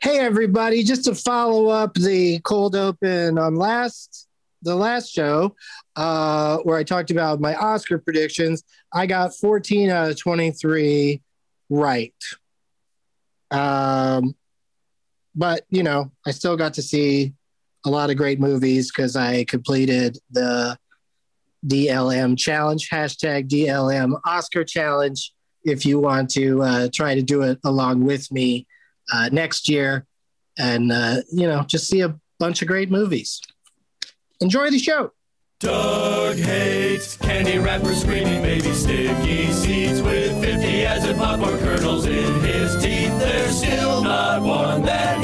Hey everybody, just to follow up the cold open on last the last show, uh, where I talked about my Oscar predictions, I got 14 out of 23 right. Um, but you know, I still got to see a lot of great movies because I completed the DLM challenge, hashtag DLM Oscar challenge. If you want to uh, try to do it along with me uh, next year and, uh, you know, just see a bunch of great movies. Enjoy the show. Doug hates candy screaming baby sticky seeds with 50 acid popcorn kernels in his teeth. There's still not one that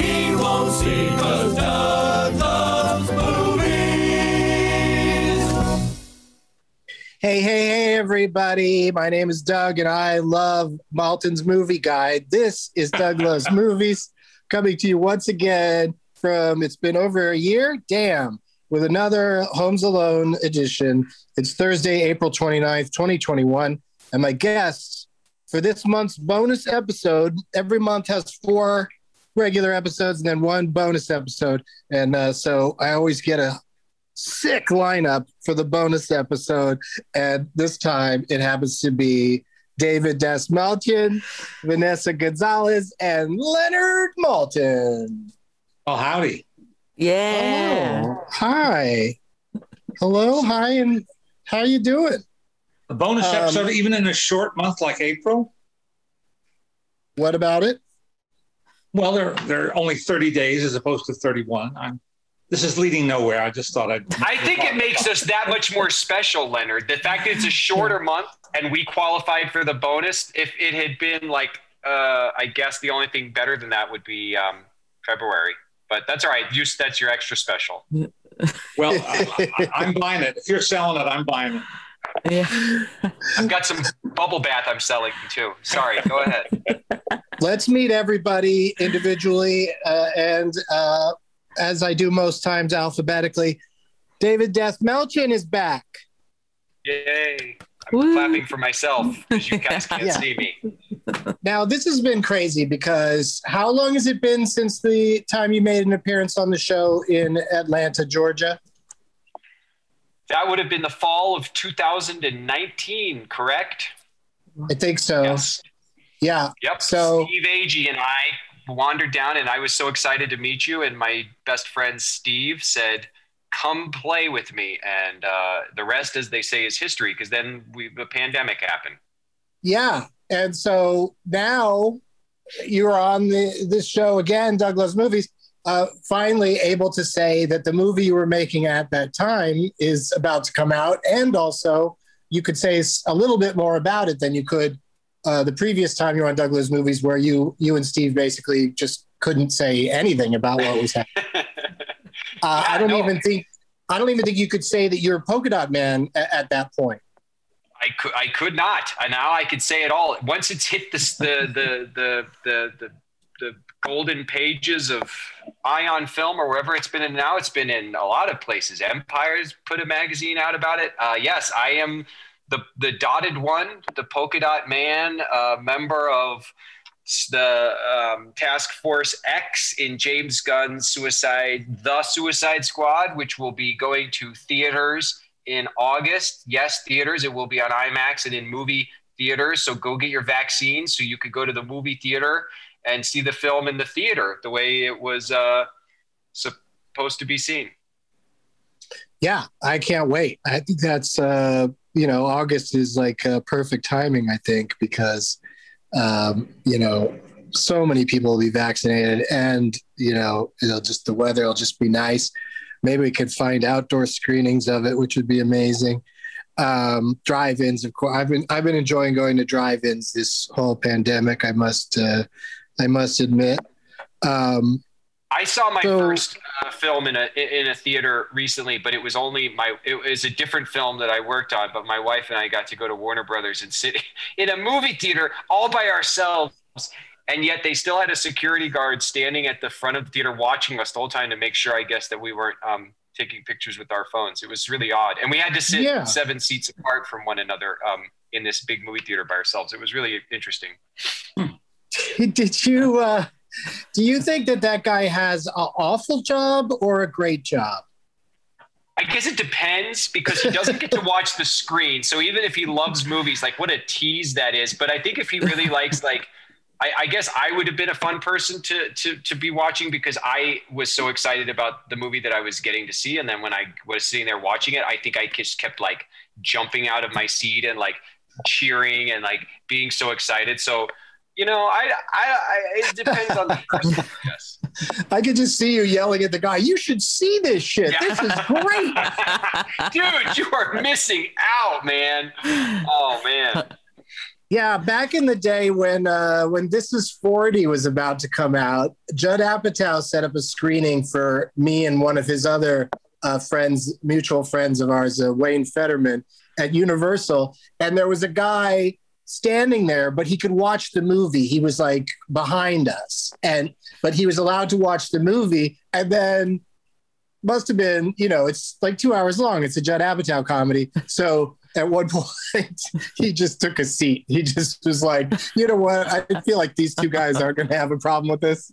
Hey, hey, hey, everybody. My name is Doug, and I love Maltin's Movie Guide. This is Doug Loves Movies coming to you once again from it's been over a year. Damn. With another Homes Alone edition. It's Thursday, April 29th, 2021. And my guests for this month's bonus episode, every month has four regular episodes and then one bonus episode. And uh, so I always get a sick lineup for the bonus episode. And this time it happens to be David Dastmalchian, Vanessa Gonzalez, and Leonard Maltin. Oh, howdy. Yeah. Hello. Hi. Hello. Hi. And how you doing? A bonus Um, episode, even in a short month like April. What about it? Well, they're they're only 30 days as opposed to 31. I'm this is leading nowhere. I just thought I'd I think it makes us that much more special, Leonard. The fact that it's a shorter month and we qualified for the bonus. If it had been like, uh, I guess the only thing better than that would be um, February. But that's all right. You, that's your extra special. well, I, I, I'm buying it. If you're selling it, I'm buying it. Yeah. I've got some bubble bath I'm selling too. Sorry, go ahead. Let's meet everybody individually. Uh, and uh, as I do most times alphabetically, David Dastmalchian is back. Yay! I'm Woo. clapping for myself because you guys can't Yeah. see me. Now, this has been crazy because how long has it been since the time you made an appearance on the show in Atlanta, Georgia? That would have been the fall of 2019, correct? I think so. Yes. Yeah. Yep. So- Steve Agee and I wandered down, and I was so excited to meet you. And my best friend Steve said, "Come play with me." And uh, the rest, as they say, is history. Because then we, the pandemic happened. Yeah. And so now you're on the this show again, Doug Loves Movies. Uh, finally able to say that the movie you were making at that time is about to come out, and also you could say a little bit more about it than you could uh, the previous time you were on Doug Loves Movies, where you you and Steve basically just couldn't say anything about what was happening. Uh, I don't no. even think I don't even think you could say that you're a polka dot man at, at that point. I could I could not. Now I could say it all. Once it's hit this the the the the the, the golden pages of Ion Film or wherever it's been in now, it's been in a lot of places. Empire's put a magazine out about it. Uh, yes, I am the the dotted one, the polka dot man, uh, member of the um, Task Force X in James Gunn's Suicide, The Suicide Squad, which will be going to theaters in August. Yes, theaters. It will be on IMAX and in movie theaters. So go get your vaccine so you could go to the movie theater and see the film in the theater the way it was uh, supposed to be seen. Yeah, I can't wait. I think that's uh, you know August is like uh, perfect timing. I think because um, you know so many people will be vaccinated, and you know it'll just the weather will just be nice. Maybe we could find outdoor screenings of it, which would be amazing. Um, drive-ins, of course. I've been I've been enjoying going to drive-ins this whole pandemic. I must uh, I must admit. Um, I saw my so, first uh, film in a in a theater recently, but it was only my it was a different film that I worked on. But my wife and I got to go to Warner Brothers and sit in a movie theater all by ourselves, and yet they still had a security guard standing at the front of the theater watching us the whole time to make sure, I guess, that we weren't um, taking pictures with our phones. It was really odd, and we had to sit yeah. seven seats apart from one another um, in this big movie theater by ourselves. It was really interesting. Did you? Uh do you think that that guy has an awful job or a great job? I guess it depends because he doesn't get to watch the screen. So even if he loves movies, like what a tease that is. But I think if he really likes, like, I, I, guess I would have been a fun person to to to be watching because I was so excited about the movie that I was getting to see. And then when I was sitting there watching it, I think I just kept like jumping out of my seat and like cheering and like being so excited. So you know, I, I, I it depends on the person. Yes. I could just see you yelling at the guy. You should see this shit. Yeah. This is great, dude. You are missing out, man. Oh man. Yeah, back in the day when uh, when This Is 40 was about to come out, Judd Apatow set up a screening for me and one of his other uh, friends, mutual friends of ours, uh, Wayne Federman, at Universal, and there was a guy standing there, but he could watch the movie. He was like behind us, and but he was allowed to watch the movie, and then must have been, you know, it's like two hours long. It's a Judd Apatow comedy, so at one point he just took a seat. He just was like, you know what? I feel like these two guys aren't going to have a problem with this.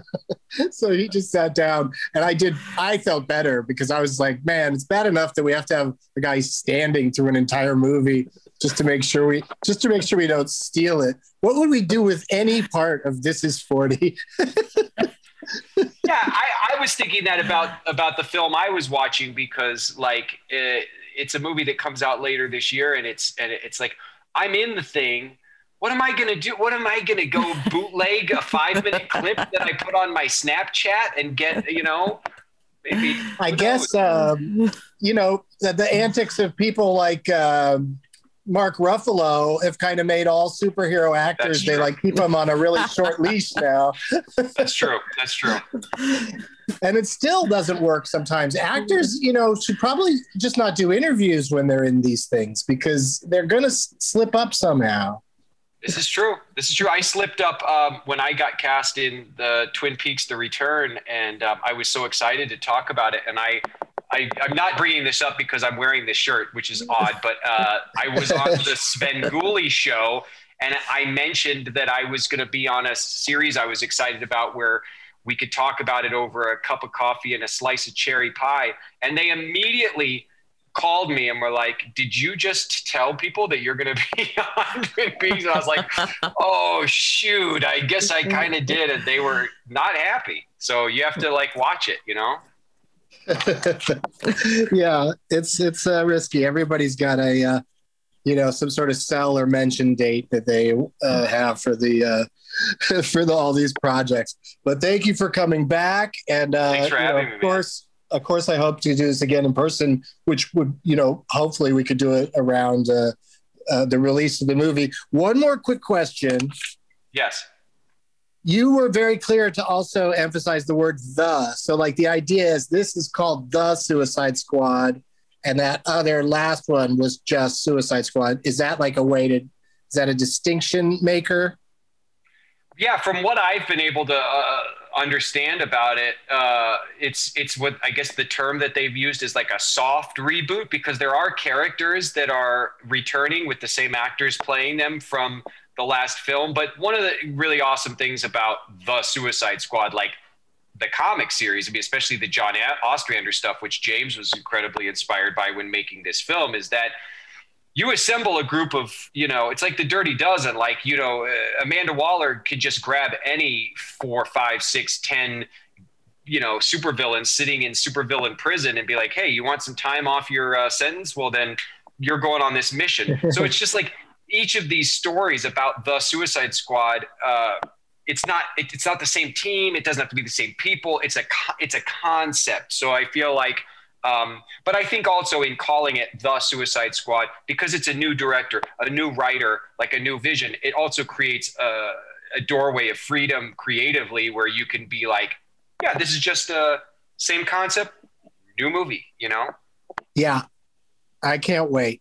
so he just sat down and I did, I felt better because I was like, man, it's bad enough that we have to have a guy standing through an entire movie just to make sure we, just to make sure we don't steal it. What would we do with any part of This Is 40? yeah, I, I, was thinking that about about the film I was watching because like uh, it's a movie that comes out later this year, and it's and it's like I'm in the thing. What am I gonna do? What am I gonna go bootleg a five minute clip that I put on my Snapchat and get you know? Maybe I guess um, you know the, the, antics of people like. Um, Mark Ruffalo have kind of made all superhero actors. They like keep them on a really short leash now. That's true. That's true. and it still doesn't work sometimes. Actors, you know, should probably just not do interviews when they're in these things because they're going to s- slip up somehow. This is true. This is true. I slipped up um, when I got cast in the Twin Peaks: The Return, and um, I was so excited to talk about it. And I I, am not bringing this up because I'm wearing this shirt, which is odd, but uh, I was on the Svengoolie show, and I mentioned that I was going to be on a series I was excited about where we could talk about it over a cup of coffee and a slice of cherry pie. And they immediately called me and were like, "Did you just tell people that you're going to be on Twin Peaks?" And I was like, "Oh shoot, I guess I kind of did," and they were not happy. So you have to like watch it, you know. yeah, it's it's uh, risky. Everybody's got a uh, you know some sort of sell or mention date that they uh, have for the uh, for the, all these projects. But thank you for coming back, and uh, Thanks for having know, me, of course, of course, I hope to do this again in person, which would you know hopefully we could do it around uh, uh, the release of the movie. One more quick question. Yes you were very clear to also emphasize the word the. So, like, the idea is this is called the Suicide Squad, and that other last one was just Suicide Squad. Is that like a way to? Is that a distinction maker? Yeah, from what I've been able to uh, understand about it, uh, it's it's what I guess the term that they've used is like a soft reboot because there are characters that are returning with the same actors playing them from the last film. But one of the really awesome things about the Suicide Squad, like the comic series, I mean, especially the John Ostrander stuff, which James was incredibly inspired by when making this film, is that you assemble a group of, you know, it's like the Dirty Dozen. Like, you know, uh, Amanda Waller could just grab any four, five, six, ten, you know, supervillains sitting in supervillain prison and be like, hey, you want some time off your uh, sentence? Well, then you're going on this mission. so it's just like each of these stories about the Suicide Squad. Uh, it's not it, it's not the same team. It doesn't have to be the same people. It's a it's a concept. So I feel like um, but I think also in calling it the Suicide Squad, because it's a new director, a new writer, like a new vision, it also creates a, a doorway of freedom creatively where you can be like, yeah, this is just a same concept, new movie, you know? Yeah, I can't wait.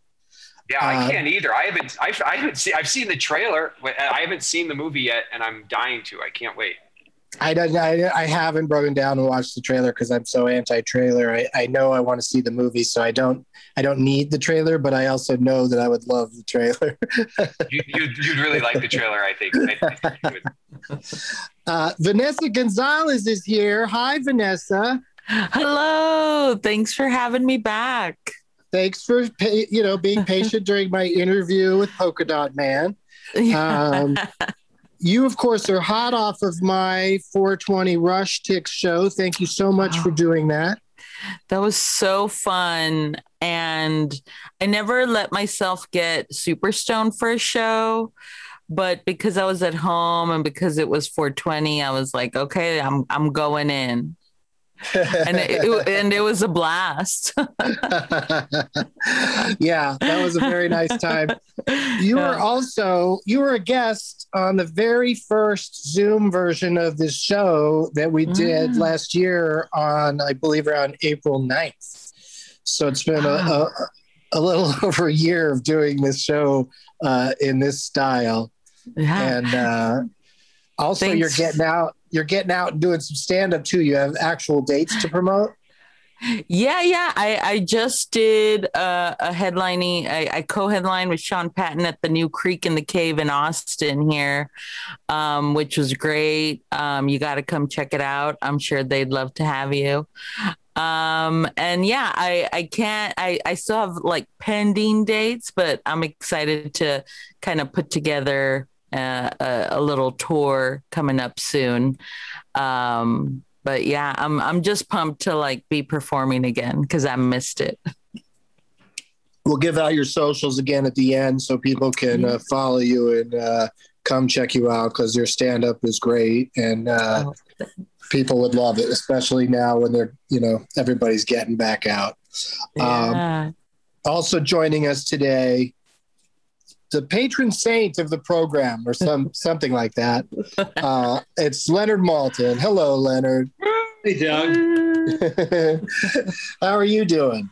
Yeah, I uh, can't either. I haven't. I've, I haven't seen. I've seen the trailer. I haven't seen the movie yet, and I'm dying to. I can't wait. I don't. I, I haven't broken down and watched the trailer because I'm so anti-trailer. I, I know I want to see the movie, so I don't. I don't need the trailer, but I also know that I would love the trailer. you, would you'd really like the trailer, I think. I think uh, Vanessa Gonzalez is here. Hi, Vanessa. Hello. Thanks for having me back. Thanks for you know being patient during my interview with Polka Dot Man. Um, you, of course, are hot off of my 420 Rush Tick show. Thank you so much for doing that. That was so fun. And I never let myself get super stoned for a show. But because I was at home and because it was 420, I was like, okay, I'm I'm going in and it, it, and it was a blast. yeah, that was a very nice time. You yeah. were also you were a guest on the very first Zoom version of this show that we did mm. last year on I believe around April 9th. So it's been wow. a, a, a, little over a year of doing this show uh, in this style. Yeah. And uh, also Thanks. you're getting out you're getting out and doing some stand up too. You have actual dates to promote. Yeah, yeah. I, I just did uh, a headlining, I, I co headlined with Sean Patton at the New Creek in the Cave in Austin here, um, which was great. Um, you got to come check it out. I'm sure they'd love to have you. Um, and yeah, I, I can't, I, I still have like pending dates, but I'm excited to kind of put together uh, a, a, little tour coming up soon. Um, but yeah, I'm I'm just pumped to like be performing again because I missed it. We'll give out your socials again at the end so people can uh, follow you and uh, come check you out because your stand up is great and uh, oh, people would love it, especially now when they're you know everybody's getting back out. Yeah. Um, also joining us today the patron saint of the program or some something like that. Uh, it's Leonard Maltin. Hello, Leonard. Hey, Doug. How are you doing?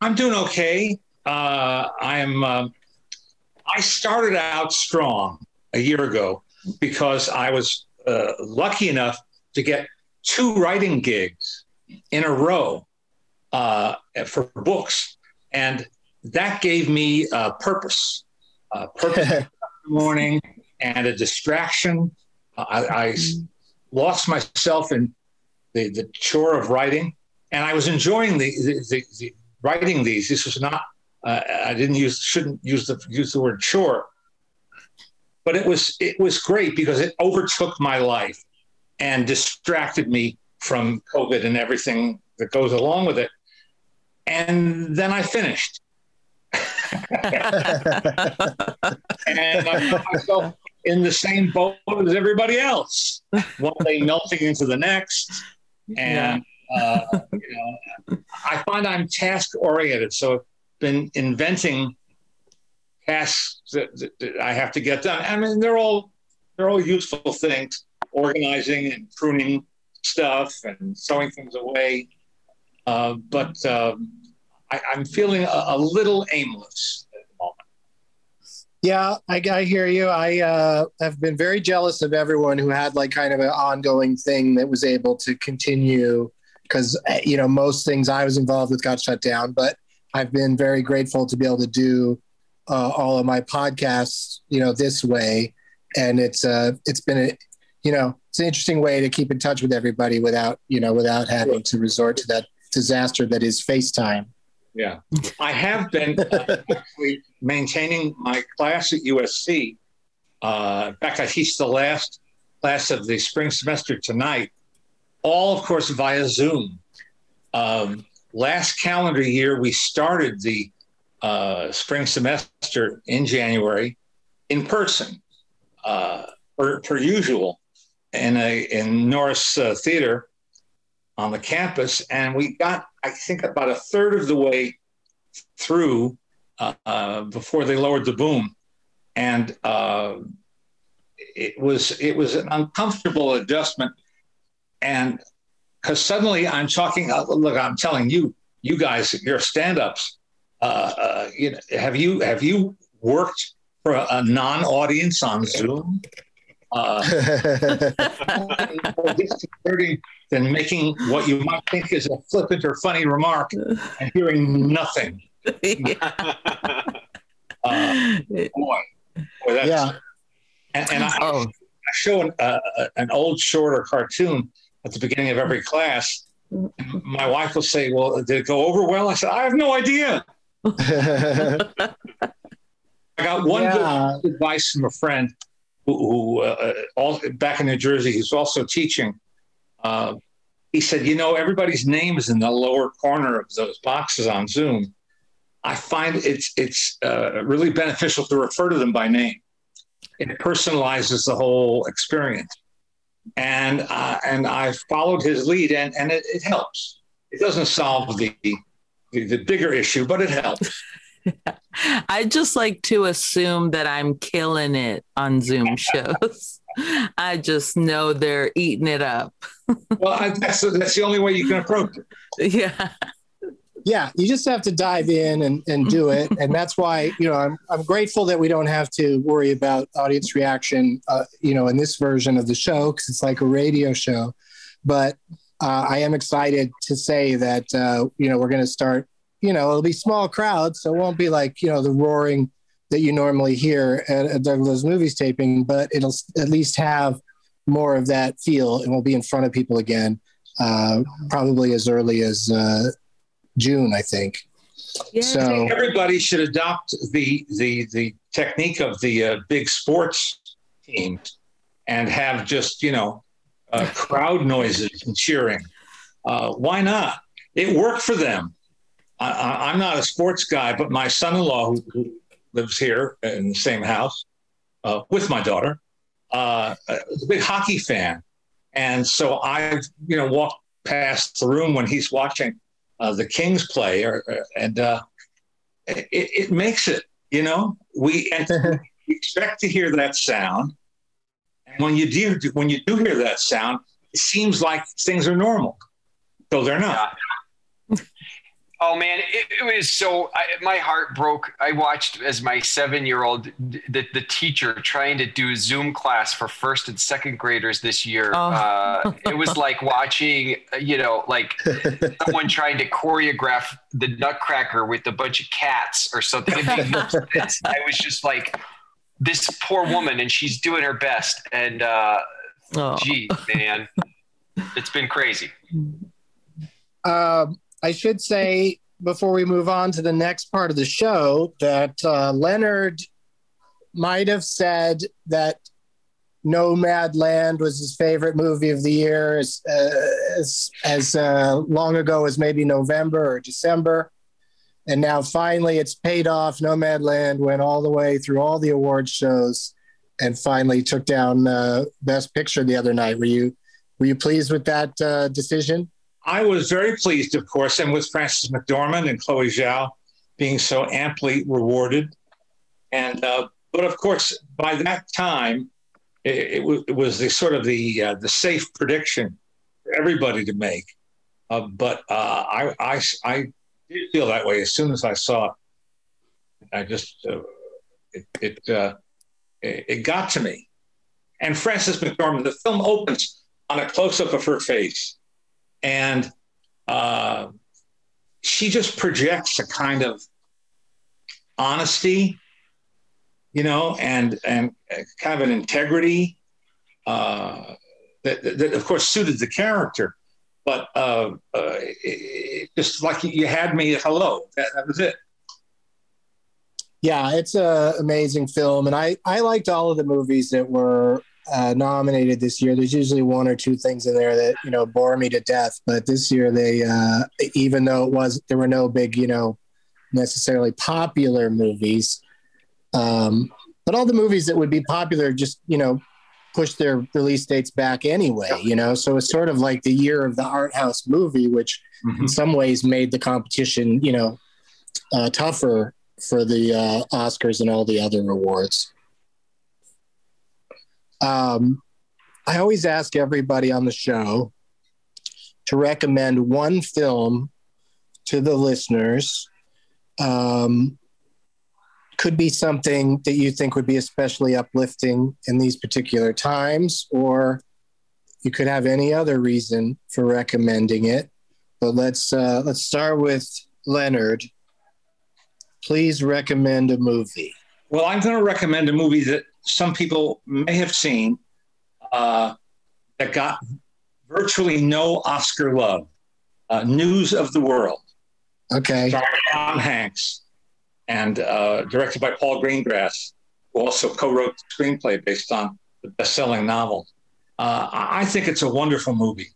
I'm doing okay. Uh, I'm. Uh, I started out strong a year ago because I was uh, lucky enough to get two writing gigs in a row uh, for books, and that gave me a purpose uh, purpose the morning and a distraction. I, I, lost myself in the, the chore of writing, and I was enjoying the, the, the, the writing these. This was not. Uh, I didn't use shouldn't use the use the word chore, but it was it was great because it overtook my life and distracted me from COVID and everything that goes along with it. And then I finished and I found myself in the same boat as everybody else, one day melting into the next. And uh, you know, I find I'm task oriented, so I've been inventing tasks that, that, that, I have to get done. I mean, they're all they're all useful things, organizing and pruning stuff and throwing things away. Uh, but um, I, I'm feeling a, a little aimless at the moment. Yeah, I, I hear you. I uh, have been very jealous of everyone who had like kind of an ongoing thing that was able to continue because you know most things I was involved with got shut down. But I've been very grateful to be able to do uh, all of my podcasts, you know, this way, and it's uh, it's been a, you know, it's an interesting way to keep in touch with everybody without you know without having to resort to that disaster that is FaceTime. Yeah, I have been uh, actually maintaining my class at USC. Uh, in fact, I teach the last class of the spring semester tonight, all, of course, via Zoom. Um, last calendar year, we started the uh, spring semester in January in person, uh, per, per usual, in a in Norris uh, Theater on the campus, and we got, I think, about a third of the way through uh, before they lowered the boom, and uh, it was it was an uncomfortable adjustment, and because suddenly I'm talking. Uh, look, I'm telling you, you guys, you're stand-ups. Uh, uh, you know, have you have you worked for a, a non-audience on Zoom? Uh, more disconcerting than making what you might think is a flippant or funny remark and hearing nothing. Uh, boy, boy, that's, Yeah. And, and I, Oh. I show an, uh, an old shorter cartoon at the beginning of every class. My wife will say, "Well, did it go over well?" I said, "I have no idea." I got one Yeah. good advice from a friend who, who uh, all, back in New Jersey, he's also teaching. Uh, he said, "You know, everybody's name is in the lower corner of those boxes on Zoom. I find it's it's uh, really beneficial to refer to them by name. It personalizes the whole experience." And uh, and I followed his lead, and and it, it helps. It doesn't solve the, the the bigger issue, but it helps. I just like to assume that I'm killing it on Zoom shows. I just know they're eating it up. Well, I, that's that's the only way you can approach it. Yeah. yeah, you just have to dive in and, and do it. And that's why, you know, I'm, I'm grateful that we don't have to worry about audience reaction, uh, you know, in this version of the show, because it's like a radio show. But uh, I am excited to say that, uh, you know, we're going to start, you know, it'll be small crowds. So it won't be like, you know, the roaring that you normally hear at, at Doug Loves Movies taping, but it'll at least have more of that feel and we'll be in front of people again, uh, probably as early as uh, June, I think. So Everybody should adopt the the the technique of the uh, big sports teams and have just you know uh, crowd noises and cheering. Uh, why not? It worked for them. I, I, I'm not a sports guy, but my son-in-law who, who lives here in the same house uh, with my daughter uh, is a big hockey fan, and so I've you know walked past the room when he's watching uh, the Kings play, or, or- and uh, it, it makes it. You know, we, we expect to hear that sound, and when you do when you do hear that sound, it seems like things are normal, so they're not. Oh man, it, it was so. I, my heart broke. I watched as my seven-year-old, the, the teacher trying to do a Zoom class for first and second graders this year. Oh. Uh, it was like watching, you know, like someone trying to choreograph the Nutcracker with a bunch of cats or something. It made no sense. I was just like, this poor woman, and she's doing her best. And uh, Oh. gee, man, it's been crazy. um, I should say before we move on to the next part of the show that uh, Leonard might have said that Nomadland was his favorite movie of the year as uh, as, as uh, long ago as maybe November or December. And now finally it's paid off. Nomadland went all the way through all the award shows and finally took down uh, Best Picture the other night. Were you were you pleased with that uh, decision? I was very pleased, of course, and with Frances McDormand and Chloe Zhao being so amply rewarded. And uh, but of course, by that time, it, it, was, it was the sort of the uh, the safe prediction for everybody to make. Uh, but uh, I, I I did feel that way as soon as I saw it. I just uh, it it, uh, it it got to me. And Frances McDormand, the film opens on a close up of her face, and uh, she just projects a kind of honesty, you know, and and kind of an integrity uh, that, that, that, of course, suited the character. But uh, uh, it, just like you had me hello. That, that was it. Yeah, it's an amazing film, and I I liked all of the movies that were uh, nominated this year. There's usually one or two things in there that you know bore me to death, but this year they, uh, even though it was there were no big you know necessarily popular movies, um, but all the movies that would be popular just you know push their release dates back anyway. You know, so it's sort of like the year of the art house movie, which mm-hmm. in some ways made the competition you know uh, tougher for the uh, Oscars and all the other awards. Um, I always ask everybody on the show to recommend one film to the listeners. Um, could be something that you think would be especially uplifting in these particular times, or you could have any other reason for recommending it. But let's uh, let's start with Leonard. Please recommend a movie. Well, I'm going to recommend a movie that some people may have seen uh, that got virtually no Oscar love. Uh, News of the World. Okay. Starring Tom Hanks and uh, directed by Paul Greengrass, who also co-wrote the screenplay based on the best-selling novel. Uh, I think it's a wonderful movie,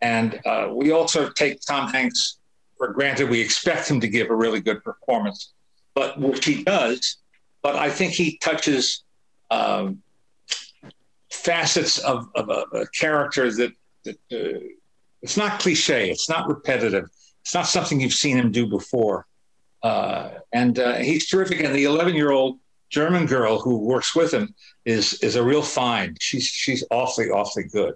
and uh, we also take Tom Hanks for granted. We expect him to give a really good performance, but which he does. But I think he touches um, facets of, of a, a, character that, that uh, it's not cliche, it's not repetitive, it's not something you've seen him do before. Uh, and uh, he's terrific. And the 11 year old German girl who works with him is is a real find. She's she's awfully awfully good.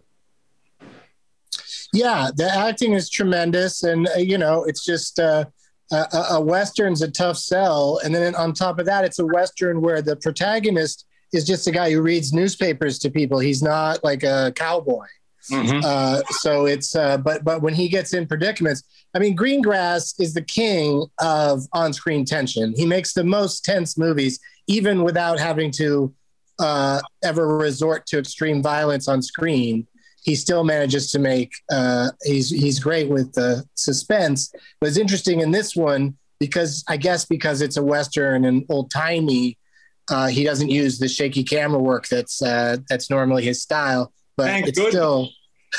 Yeah, the acting is tremendous, and uh, you know it's just uh, a, a western's a tough sell, and then on top of that, it's a western where the protagonist is just a guy who reads newspapers to people. He's not like a cowboy. Mm-hmm. Uh, so it's uh, but but when he gets in predicaments, I mean, Greengrass is the king of on-screen tension. He makes the most tense movies, even without having to uh, ever resort to extreme violence on screen. He still manages to make. Uh, he's he's great with the suspense. But it's interesting in this one because I guess because it's a western and old timey uh, he doesn't use the shaky camera work that's uh, that's normally his style, but Thank it's goodness. still.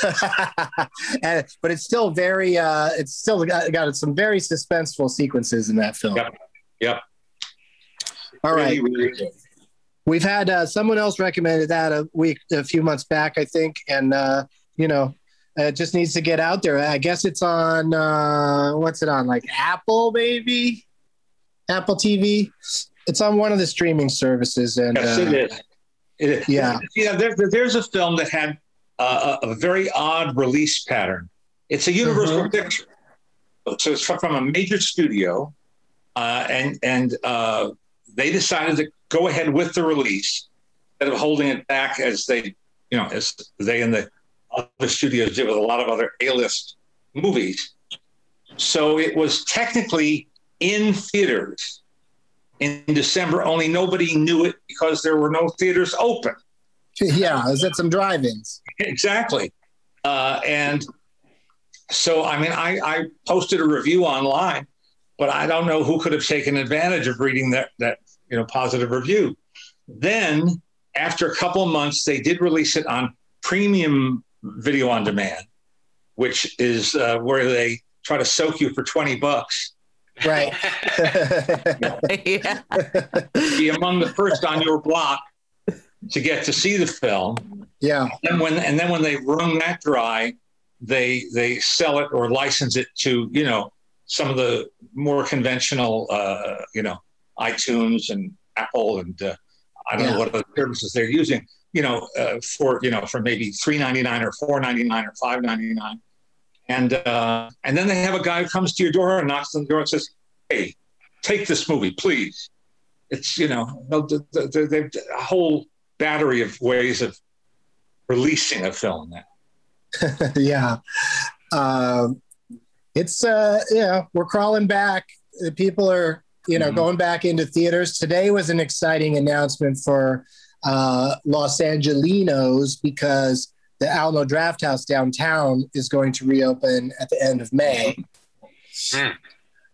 and, but it's still very. Uh, it's still got, got some very suspenseful sequences in that film. Yep. Yep. All right. Really, really We've had uh, someone else recommended that a week, a few months back, I think, and uh, you know, it just needs to get out there. I guess it's on. Uh, what's it on? Like Apple, maybe. Apple TV it's on one of the streaming services, and yes, uh, it is. It is. Yeah, yeah. There, there's a film that had uh, a, a, very odd release pattern. It's a Universal mm-hmm. picture, so it's from a major studio, uh, and and uh, they decided to go ahead with the release instead of holding it back as they, you know, as they and the other studios did with a lot of other A-list movies. So it was technically in theaters in December, only nobody knew it because there were no theaters open. Yeah, I was at some drive-ins. Exactly, uh, and so I mean, I, I posted a review online, but I don't know who could have taken advantage of reading that that you know positive review. Then, after a couple of months, they did release it on premium video on demand, which is uh, where they try to soak you for twenty bucks Right. yeah. Be among the first on your block to get to see the film. Yeah. And when and then when they wrung that dry, they they sell it or license it to you know some of the more conventional uh, you know iTunes and Apple and uh, I don't yeah. know what other services they're using. You know, uh, for you know for maybe three ninety nine or four ninety nine or five ninety nine, and uh, and then they have a guy who comes to your door and knocks on the door and says, "Hey, take this movie, please." It's you know the, the, the, the, a whole battery of ways of releasing a film. Now. yeah, um, it's uh, yeah, we're crawling back. The People are you know Mhm. going back into theaters. Today was an exciting announcement for uh, Los Angelinos because the Alamo Drafthouse downtown is going to reopen at the end of May. Hmm.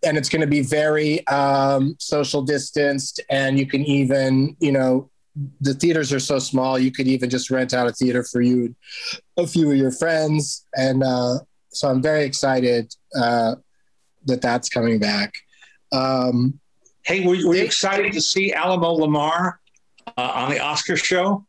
And it's going to be very um, social distanced, and you can even, you know, the theaters are so small, you could even just rent out a theater for you, a few of your friends, and uh, so I'm very excited uh, that that's coming back. Um, Hey, were, were you excited to see Alamo Lamar uh, on the Oscar show?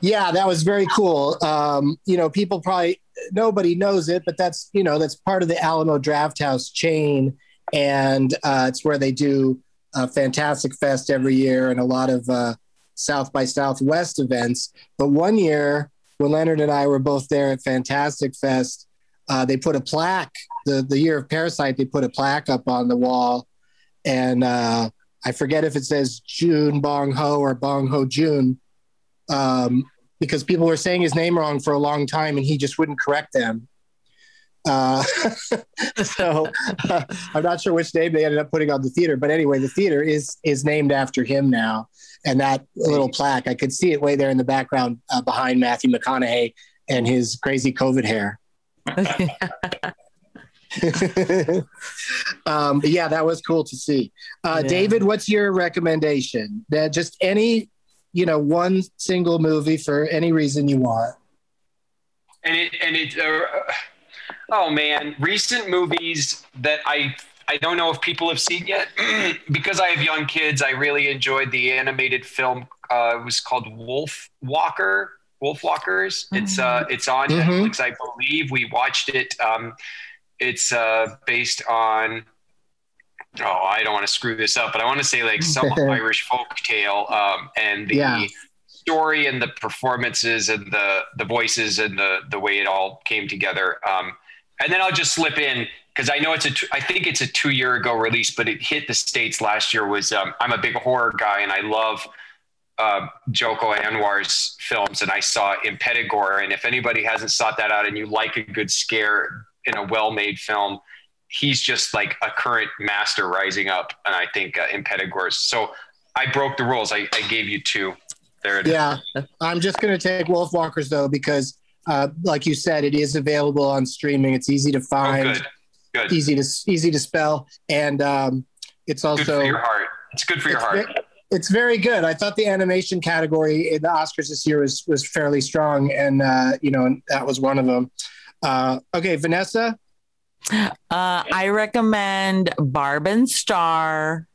Yeah, that was very cool. Um, you know, people probably nobody knows it, but that's you know that's part of the Alamo Drafthouse chain, and uh, it's where they do a Fantastic Fest every year and a lot of uh, South by Southwest events. But one year, when Leonard and I were both there at Fantastic Fest, uh, they put a plaque. The the year of Parasite, they put a plaque up on the wall, and uh, I forget if it says June Bong Ho or Bong Ho June um, because people were saying his name wrong for a long time and he just wouldn't correct them. Uh, so uh, I'm not sure which name they ended up putting on the theater, but anyway, the theater is is named after him now. And that little plaque, I could see it way there in the background uh, behind Matthew McConaughey and his crazy COVID hair. um, yeah, that was cool to see. Uh, Yeah. David, what's your recommendation? That just any, you know, one single movie for any reason you want. and it and it uh, oh man. Recent movies that i i don't know if people have seen yet. Because i have young kids i really enjoyed the animated film uh it was called wolf walker wolf walkers. It's uh it's on Mhm. netflix i believe. We watched it. Um it's uh based on oh i don't want to screw this up but i want to say like some irish folk tale um and the Yeah. story and the performances and the the voices and the the way it all came together. Um, and then I'll just slip in because I know it's a t- I think it's a two year ago release, but it hit the states last year. Was um, I'm a big horror guy and I love uh, Joko Anwar's films, and I saw Impetigore. And if anybody hasn't sought that out and you like a good scare in a well made film, he's just like a current master rising up. And I think uh, Impetigore. So I broke the rules. I, I gave you two. There it is. Yeah, I'm just going to take Wolf Walkers though because, uh, like you said, it is available on streaming. It's easy to Oh, find, good. Good. easy to easy to spell, and um, it's good also for your heart. It's good for your it's, heart. ve- it's very good. I thought the animation category in the Oscars this year was was fairly strong, and uh, you know and that was one of them. Uh, okay, Vanessa. Uh, I recommend Barb and Star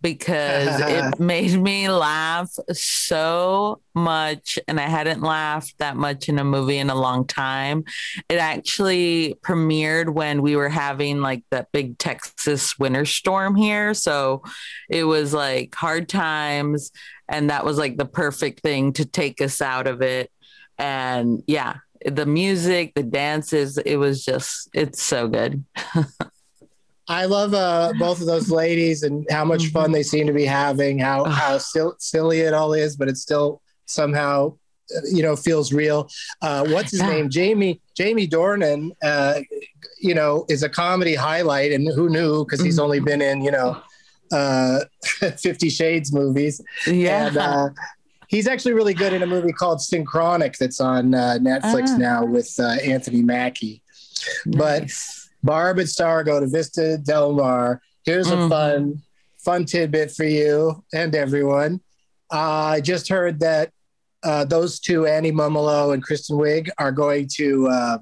because it made me laugh so much, and I hadn't laughed that much in a movie in a long time. It actually premiered when we were having like that big Texas winter storm here, so it was like hard times, and that was like the perfect thing to take us out of it. And yeah, the music, the dances, it was just, it's so good. I love uh, both of those ladies and how much fun they seem to be having. How how sil- silly it all is, but it still somehow, uh, you know, feels real. Uh, what's his Yeah. name? Jamie Jamie Dornan. Uh, you know, is a comedy highlight, and who knew? Because he's only been in you know, uh, Fifty Shades movies. Yeah. And, uh, he's actually really good in a movie called Synchronic that's on uh, Netflix Ah. now with uh, Anthony Mackie. But Barb and Star go to Vista Del Mar. Here's a Mhm. fun, fun tidbit for you and everyone. I just heard that uh, those two, Annie Mumolo and Kristen Wiig, are going to uh,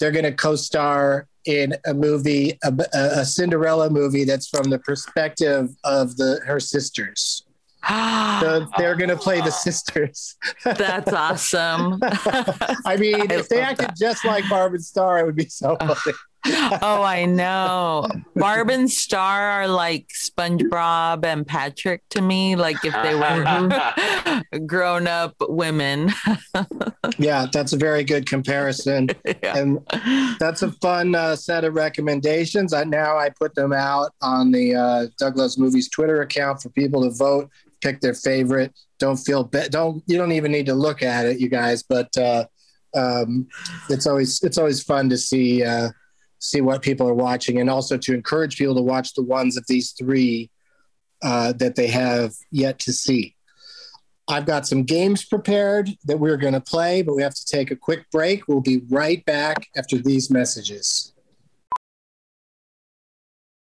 they're going to co-star in a movie, a, a Cinderella movie that's from the perspective of the her sisters. So they're going to play the sisters. That's awesome. I mean, I if they acted that. just like Barb and Star, it would be so funny. oh, I know. Barb and Star are like SpongeBob and Patrick to me, like if they were grown up women. yeah, that's a very good comparison. Yeah. And that's a fun uh, set of recommendations. I, now I put them out on the uh, Doug Loves Movies Twitter account for people to vote, pick their favorite. Don't feel bad. Don't you don't even need to look at it, you guys. But uh, um, it's always it's always fun to see uh, see what people are watching, and also to encourage people to watch the ones of these three uh, that they have yet to see. I've got some games prepared that we're going to play, but we have to take a quick break. We'll be right back after these messages.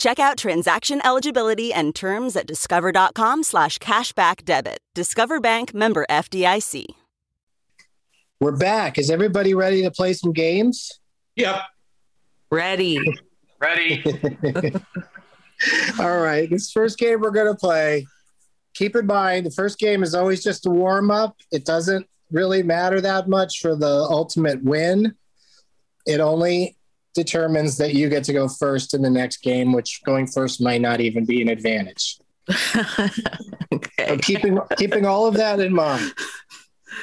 Check out transaction eligibility and terms at discover.com slash cashback debit. Discover Bank member FDIC. We're back. Is everybody ready to play some games? Yep. Ready. Ready. All right. This first game we're going to play, keep in mind the first game is always just a warm up. It doesn't really matter that much for the ultimate win. It only determines that you get to go first in the next game, which going first might not even be an advantage. okay. So keeping keeping all of that in mind,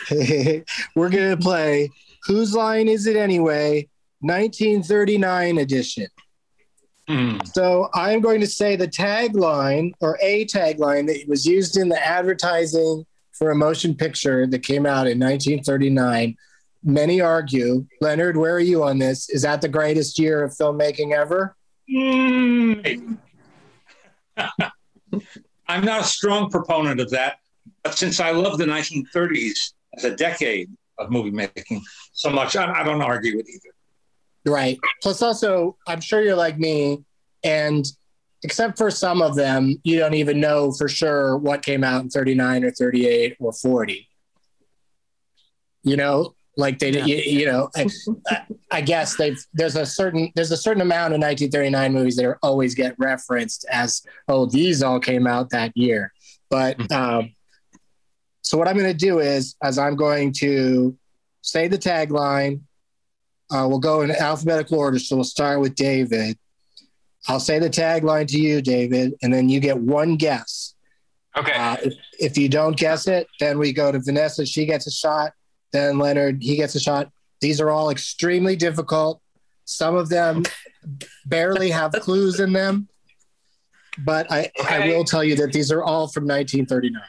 we're gonna play Whose Line Is It Anyway? 1939 edition. Mm. So I'm going to say the tagline or a tagline that was used in the advertising for a motion picture that came out in 1939 many argue. Leonard, where are you on this? Is that the greatest year of filmmaking ever? Mm. I'm not a strong proponent of that, but since I love the 1930s as a decade of movie making so much, I, I don't argue with either. Right. Plus, also, I'm sure you're like me, and except for some of them, you don't even know for sure what came out in 39 or 38 or 40. You know, like they, yeah. you, you, know, I, I, guess they've there's a certain there's a certain amount of 1939 movies that are always get referenced as oh these all came out that year. But mm-hmm. um, so what I'm going to do is as I'm going to say the tagline, uh, we'll go in alphabetical order. So we'll start with David. I'll say the tagline to you, David, and then you get one guess. Okay. Uh, if, if you don't guess it, then we go to Vanessa. She gets a shot then Leonard, he gets a shot. These are all extremely difficult. Some of them barely have clues in them. But I, okay. I will tell you that these are all from 1939.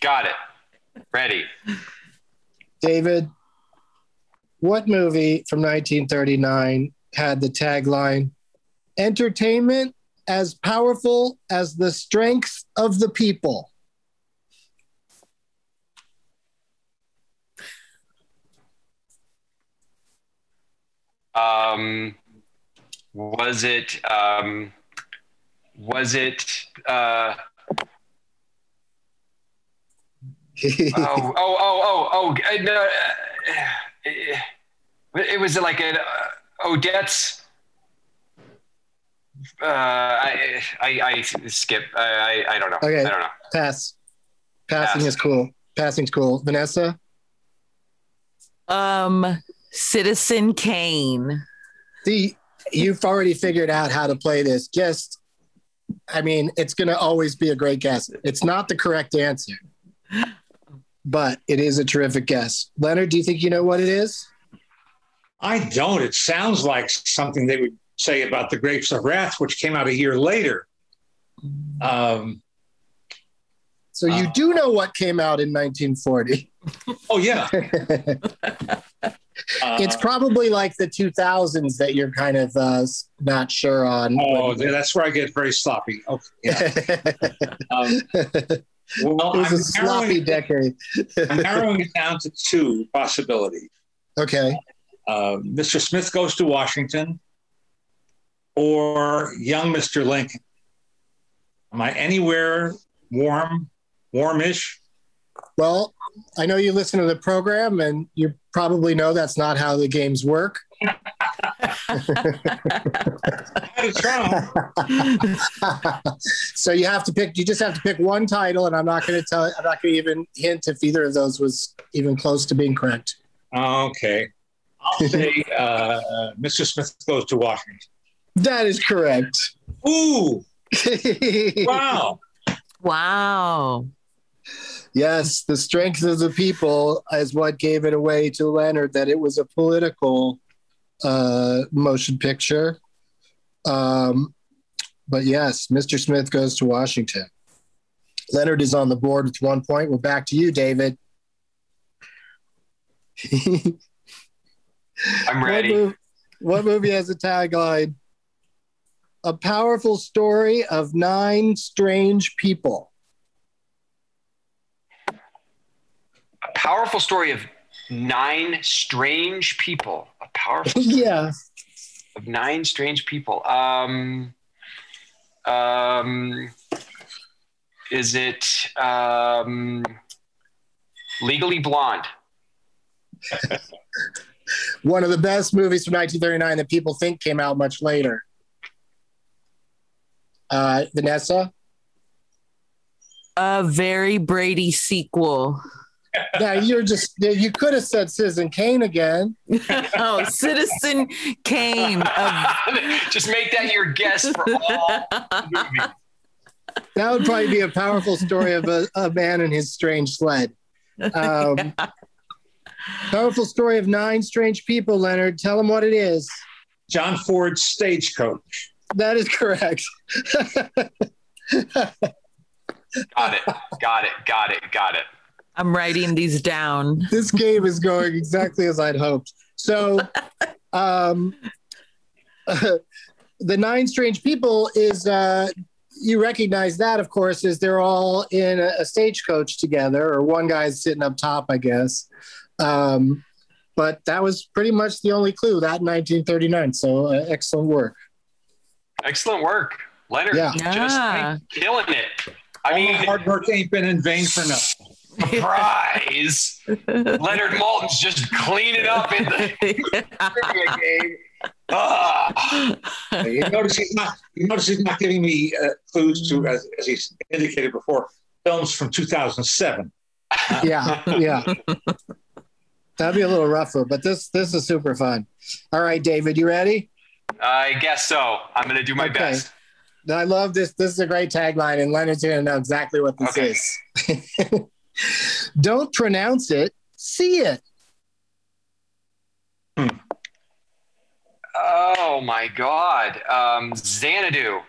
Got it. Ready. David, what movie from 1939 had the tagline entertainment as powerful as the strength of the people? Um, was it? Um, was it? Uh, oh, oh, oh, oh, oh! Uh, no, uh, it was like an uh, Odette's. Uh, I, I, I skip. I, I, I don't know. Okay. I don't know. Pass. Passing Pass. is cool. Passing's cool. Vanessa. Um, Citizen Kane. See, you've already figured out how to play this. Just, I mean, it's going to always be a great guess. It's not the correct answer, but it is a terrific guess. Leonard, do you think you know what it is? I don't. It sounds like something they would say about The Grapes of Wrath, which came out a year later. Um, so you uh, do know what came out in 1940. Oh, yeah. it's probably like the 2000s that you're kind of uh, not sure on. Oh, that's where I get very sloppy. Okay, yeah. um, well, it was I'm a sloppy narrowing, decade. I'm narrowing it down to two possibilities. okay. Uh, Mr. Smith goes to Washington, or young Mr. Lincoln. Am I anywhere warm, warmish? Well, I know you listen to the program, and you probably know that's not how the games work. so you have to pick. You just have to pick one title, and I'm not going to tell. I'm not going to even hint if either of those was even close to being correct. Okay. I'll say uh, Mr. Smith goes to Washington. That is correct. Ooh. wow. Wow. Yes, the strength of the people is what gave it away to Leonard that it was a political uh, motion picture. Um, but yes, Mr. Smith goes to Washington. Leonard is on the board with one point. We're back to you, David. I'm What, ready. mov- what movie has a tagline? A powerful story of nine strange people. Powerful story of nine strange people. A powerful yeah. of nine strange people. Um, um, is it um, Legally Blonde? One of the best movies from 1939 that people think came out much later. Uh, Vanessa? A very Brady sequel. Yeah, you're just, you could have said Citizen Kane again. oh, Citizen Kane. Of, Just make that your guess for all movies. That would probably be a powerful story of a, a man and his strange sled. Um, Powerful story of nine strange people, Leonard. Tell them what it is. John Ford's Stagecoach. That is correct. Got it. Got it. Got it. Got it. I'm writing these down. this game is going exactly as I'd hoped. So, um, the nine strange people is uh, you recognize that, of course, is they're all in a, a stagecoach together, or one guy's sitting up top, I guess. Um, but that was pretty much the only clue that 1939. So, uh, excellent work. Excellent work, Leonard. Yeah. Yeah. Just killing it. I All mean, my hard work ain't been in vain for nothing. Surprise. Leonard Maltin's just cleaning up in the trivia game. Ah. You notice he's not. You notice he's not giving me uh, clues to, as, as he's indicated before, films from 2007. Yeah, yeah. That'd be a little rougher, but this this is super fun. All right, David, you ready? I guess so. I'm going to do my Okay. best. I love this. This is a great tagline, and Leonard's going to know exactly what this Okay. is. Don't pronounce it, see it. Oh my God. Um, Xanadu.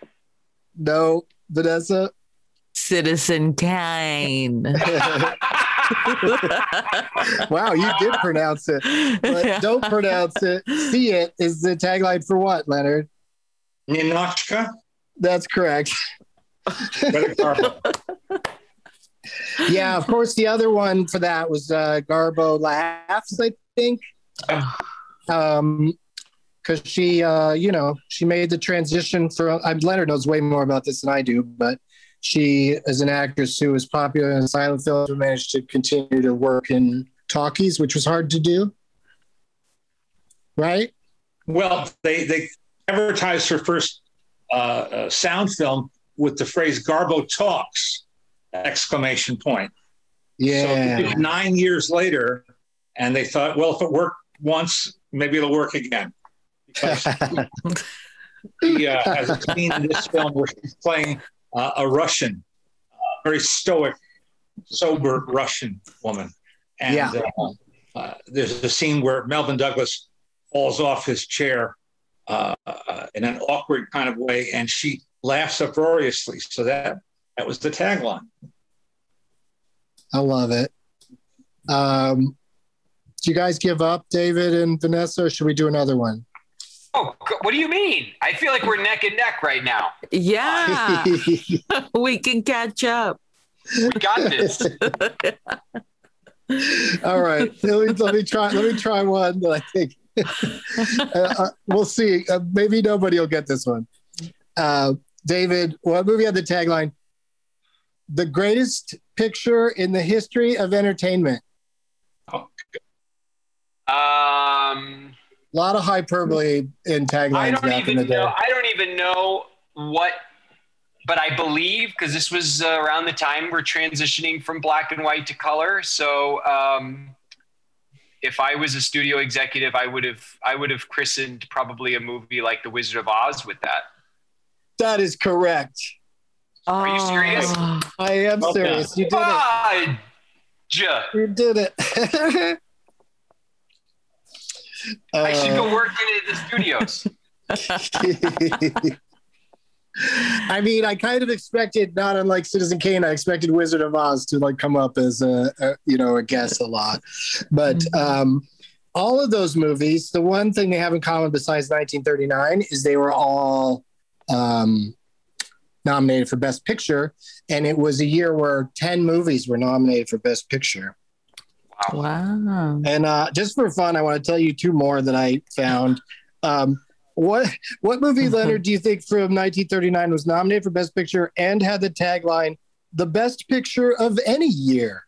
No, Vanessa. Citizen Kane. wow, you did pronounce it, but don't pronounce it. See it is the tagline for what, Leonard? Ninotchka, That's correct. Yeah, of course. The other one for that was uh, Garbo laughs. I think. Um, because she, uh, you know, she made the transition from. I'm Leonard knows way more about this than I do, but she is an actress who was popular in silent films managed to continue to work in talkies, which was hard to do. Right? Well, they they advertised her first uh, uh, sound film with the phrase "Garbo talks!" Exclamation point. Yeah. was nine years later, and they thought, well, if it worked once, maybe it'll work again. Because uh, has a scene in this film where she's playing uh, a Russian, uh, very stoic, sober Russian woman. And Yeah. uh, uh, there's a scene where Melvyn Douglas falls off his chair uh, in an awkward kind of way, and she laughs uproariously. So that that was the tagline. I love it. Um, Do you guys give up, David and Vanessa, or should we do another one? Oh, g- what do you mean? I feel like we're neck and neck right now. Yeah, we can catch up. We got this. All right, let me, let me try. Let me try one that I think uh, uh, we'll see. Uh, maybe nobody will get this one. Uh, David, what movie had the tagline "The greatest picture in the history of entertainment"? Um, A lot of hyperbole in I taglines don't in the even know. I don't even know what, but I believe because this was uh, around the time we're transitioning from black and white to color. So, um, if I was a studio executive, I would have I would have christened probably a movie like The Wizard of Oz with that. That is correct. Are you serious? Oh, I am Okay. serious. You did it. You did it. I should Uh, go work in the studios. I mean, I kind of expected, not unlike Citizen Kane, I expected Wizard of Oz to like come up as a, a you know a guest a lot, but um, all of those movies, the one thing they have in common besides 1939 is they were all um, nominated for Best Picture, and it was a year where 10 movies were nominated for Best Picture. wow. And uh, just for fun, I want to tell you two more that I found. Um, what what movie, Leonard, do you think from 1939 was nominated for Best Picture and had the tagline "The Best Picture of Any Year"?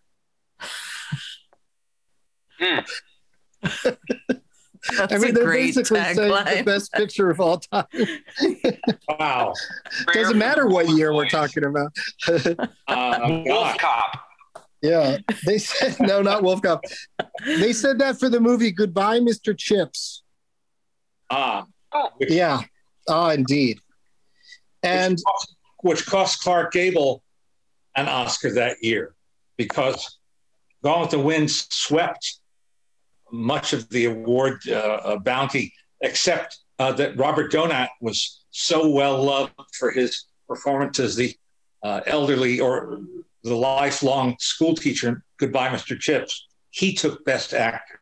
Hmm. That's I mean, a they're great basically saying the best picture of all time. Wow. Doesn't matter what year we're talking about. Uh, Wolf Cop. yeah, they said no, not Wolf Cop. They said that for the movie Goodbye, Mr. Chips. Ah, which, Yeah. Oh, indeed. And which cost, which cost Clark Gable an Oscar that year because Gone with the Wind swept much of the award uh, uh, bounty, except uh, that Robert Donat was so well loved for his performance as the uh, elderly or the lifelong school teacher Goodbye, Mr. Chips. He took Best Actor.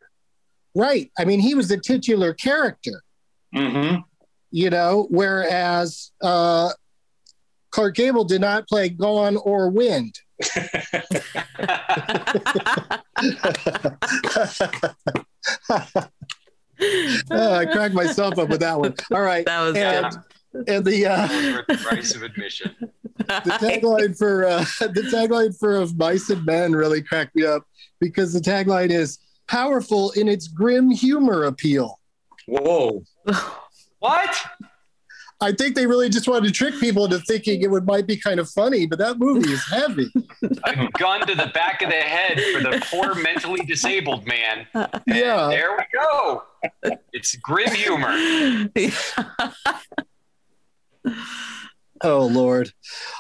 right. I mean, he was the titular character. Mm-hmm. you know, whereas uh, Clark Gable did not play Gone or Wind. Uh, I cracked myself up with that one. All right. That was and, and the uh, the price of admission. the tagline for uh, the tagline for of Mice and Men really cracked me up because the tagline is powerful in its grim humor appeal. Whoa. What? I think they really just wanted to trick people into thinking it would might be kind of funny, but that movie is heavy. A gun to the back of the head for the poor mentally disabled man. And Yeah. There we go. It's grim humor. Oh Lord.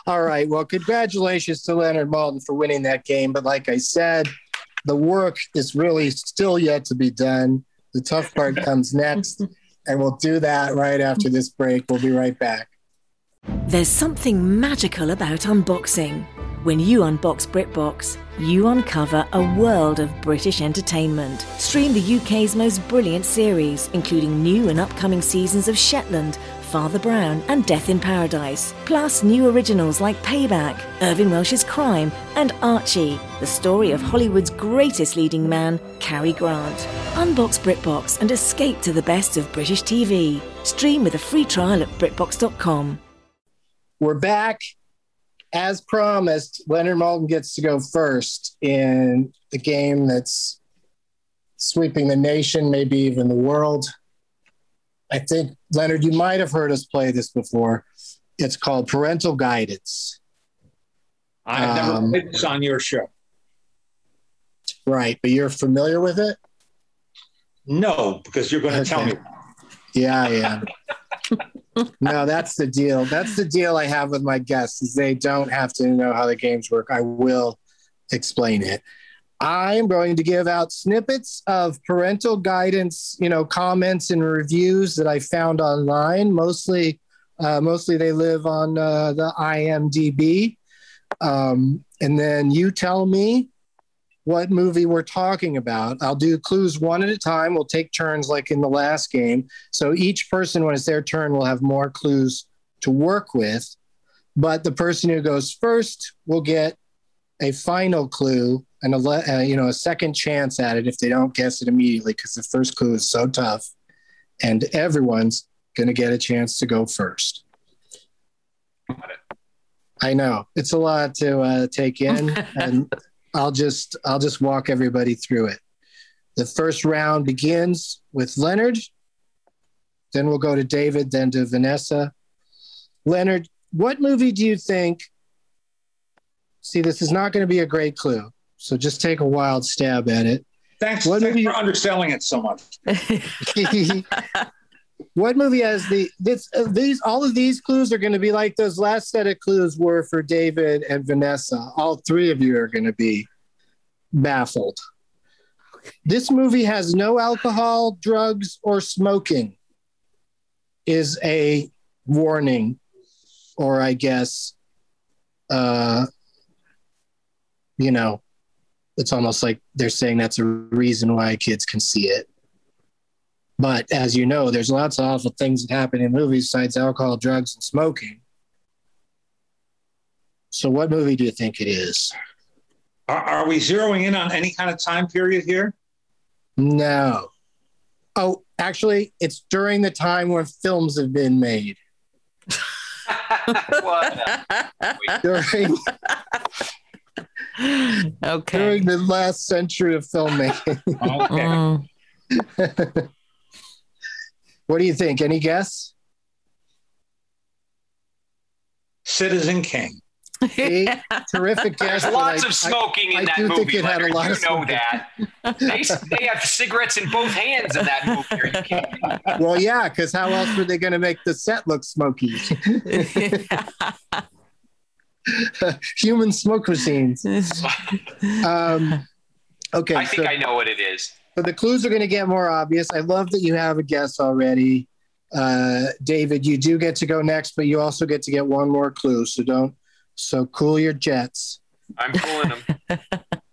All right. Well, congratulations to Leonard Maltin for winning that game. But like I said, the work is really still yet to be done. The tough part comes next, and we'll do that right after this break. We'll be right back. There's something magical about unboxing. When you unbox BritBox, you uncover a world of British entertainment. Stream the UK's most brilliant series, including new and upcoming seasons of Shetland, Father Brown, and Death in Paradise. Plus, new originals like Payback, Irvine Welsh's Crime, and Archie, the story of Hollywood's greatest leading man, Cary Grant. Unbox BritBox and escape to the best of British TV. Stream with a free trial at BritBox.com. We're back. As promised, Leonard Maltin gets to go first in the game that's sweeping the nation, maybe even the world. I think, Leonard, you might have heard us play this before. It's called Parental Guidance. I've never Um, played this on your show. Right, but you're familiar with it? No, because you're going to tell me. Yeah, I am. no, that's the deal. That's the deal I have with my guests is they don't have to know how the games work. I will explain it. I'm going to give out snippets of parental guidance, you know, comments and reviews that I found online. Mostly, uh, mostly they live on uh, the IMDb. Um, and then you tell me what movie we're talking about. I'll do clues one at a time. We'll take turns like in the last game. So each person, when it's their turn, will have more clues to work with. But the person who goes first will get a final clue and a uh, you know a second chance at it if they don't guess it immediately because the first clue is so tough, and everyone's going to get a chance to go first. I know it's a lot to uh, take in, and I'll just I'll just walk everybody through it. The first round begins with Leonard. Then we'll go to David, then to Vanessa. Leonard, what movie do you think? See, this is not going to be a great clue, so just take a wild stab at it. Thanks, What thanks movie- for underselling it so much. what movie has the this uh, these all of these clues are going to be like those last set of clues were for David and Vanessa. All three of you are going to be baffled. This movie has no alcohol, drugs, or smoking. Is a warning, or I guess, uh, you know, it's almost like they're saying that's a reason why kids can see it. But as you know, there's lots of awful things that happen in movies besides alcohol, drugs, and smoking. So, what movie do you think it is? Are, are we zeroing in on any kind of time period here? No. Oh, actually, it's during the time when films have been made. what? During, Okay. during the last century of filmmaking. Mm. what do you think? Any guess? Citizen King. See? Terrific guess. There's lots I- of smoking in I that do think movie, it had a Leonard. lot You of know smoking. that. They, they have cigarettes in both hands in that movie. Are you kidding me? I- well, yeah, because how else were they going to make the set look smoky? Human smoke machines. Um, okay, I think so, I know what it is. so the clues are going to get more obvious. I love that you have a guess already. Uh, David, you do get to go next, but you also get to get one more clue. So don't, so cool your jets. I'm pulling them.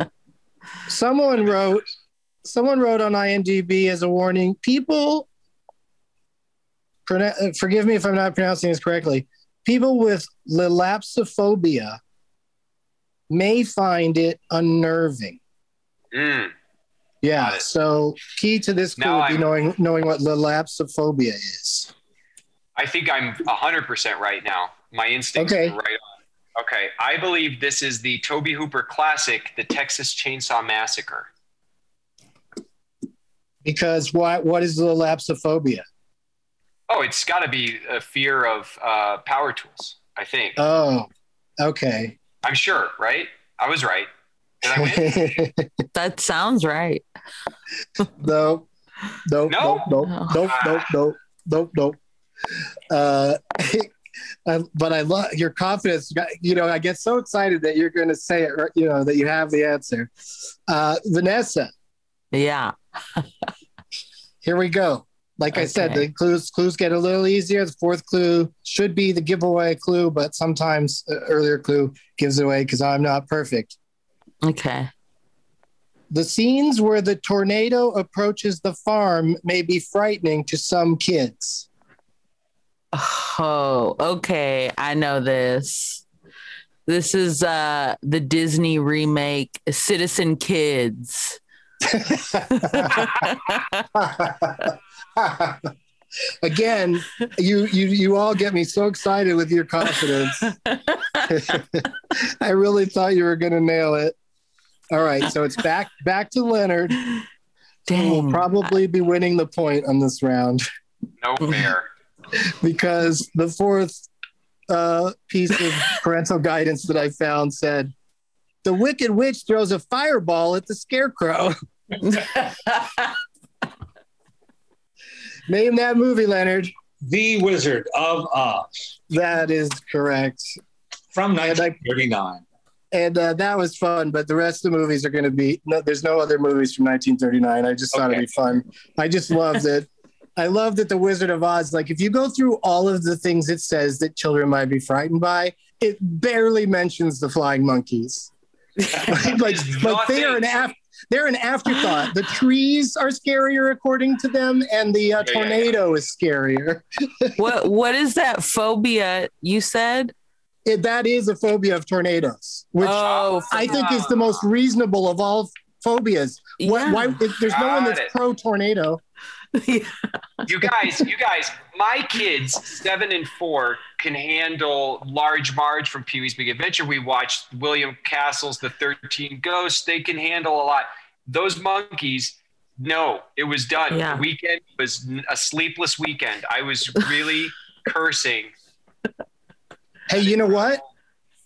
Someone wrote, someone wrote on IMDb as a warning, people, uh, forgive me if I'm not pronouncing this correctly, people with lilapsophobia may find it unnerving. Mm. Yeah. So key to this Now would be I'm- knowing knowing what lilapsophobia is. I think I'm 100% right now. My instincts Okay. are right on. Okay. I believe this is the Tobe Hooper classic, The Texas Chainsaw Massacre. Because what what is lilapsophobia? Oh, it's got to be a fear of uh, power tools, I think. Oh, okay. I'm sure, right? I was right. Did I win? That sounds right. no, no, No? no, no, no, no, no, Nope. Nope. Uh, I, but I love your confidence. You know, I get so excited that you're going to say it. right- You know that you have the answer. Uh, Vanessa, Yeah. here we go. Like I said, the clues clues get a little easier. The fourth clue should be the giveaway clue, but sometimes uh, earlier clue gives away because I'm not perfect. Okay. The scenes where the tornado approaches the farm may be frightening to some kids. Oh, okay. I know this. This is uh the Disney remake Citizen Kids. Again, you you you all get me so excited with your confidence. I really thought you were going to nail it. All right, so it's back back to Leonard. who will probably be winning the point on this round No fair. because the fourth uh, piece of parental guidance that I found said the Wicked Witch throws a fireball at the Scarecrow. Name that movie, Leonard. The Wizard of Oz That is correct. from 1939. And uh, that was fun, but the rest of the movies are going to be no, there's no other movies from 1939. I just thought Okay. it'd be fun. I just loved it. I love that the Wizard of Oz, like if you go through all of the things it says that children might be frightened by, it barely mentions the flying monkeys. like, like they are an af- they're an afterthought. The trees are scarier according to them, and the uh, Yeah, yeah, tornado is scarier. what what is that phobia you said? It, that is a phobia of tornadoes, which Oh, I think is the most reasonable of all phobias. Why, Yeah. why if there's no one that's pro tornado? You guys, you guys, my kids, seven and four, can handle Large Marge from Pee Wee's Big Adventure. We watched William Castle's The 13 Ghosts. They can handle a lot. Those monkeys, no, it was done. Yeah. The weekend was a sleepless weekend. I was really cursing. Hey, you know what?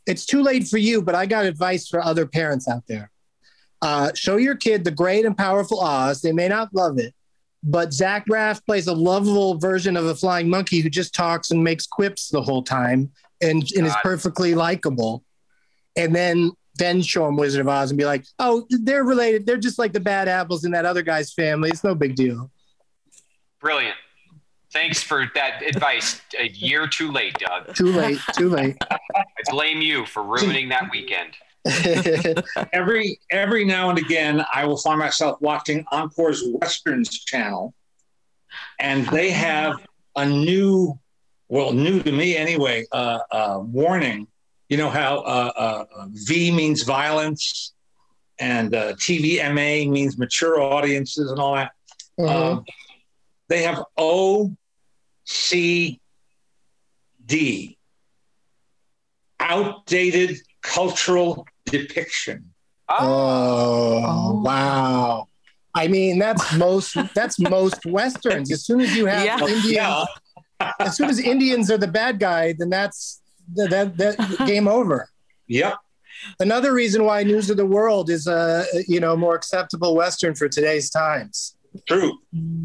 It's too late for you, but I got advice for other parents out there. Uh, show your kid the great and powerful Oz. They may not love it, but Zach Braff plays a lovable version of a flying monkey who just talks and makes quips the whole time and, and is perfectly likable. And then then show him Wizard of Oz and be like, oh, they're related. They're just like the bad apples in that other guy's family. It's no big deal. Brilliant. Thanks for that advice. A year too late, Doug. Too late. Too late. I blame you for ruining that weekend. every every now and again I will find myself watching Encore's Westerns channel, and they have a new, well, new to me anyway, uh, uh, warning. You know how uh, uh, V means violence, and uh, TVMA means mature audiences and all that. Mhm. Um, they have OCD, outdated cultural depiction. Oh, wow. I mean, that's most that's most westerns. As soon as you have Yeah. Indians, Yeah. as soon as Indians are the bad guy, then that's that that, that game over. Yep. Another reason why News of the World is a you know more acceptable western for today's times True.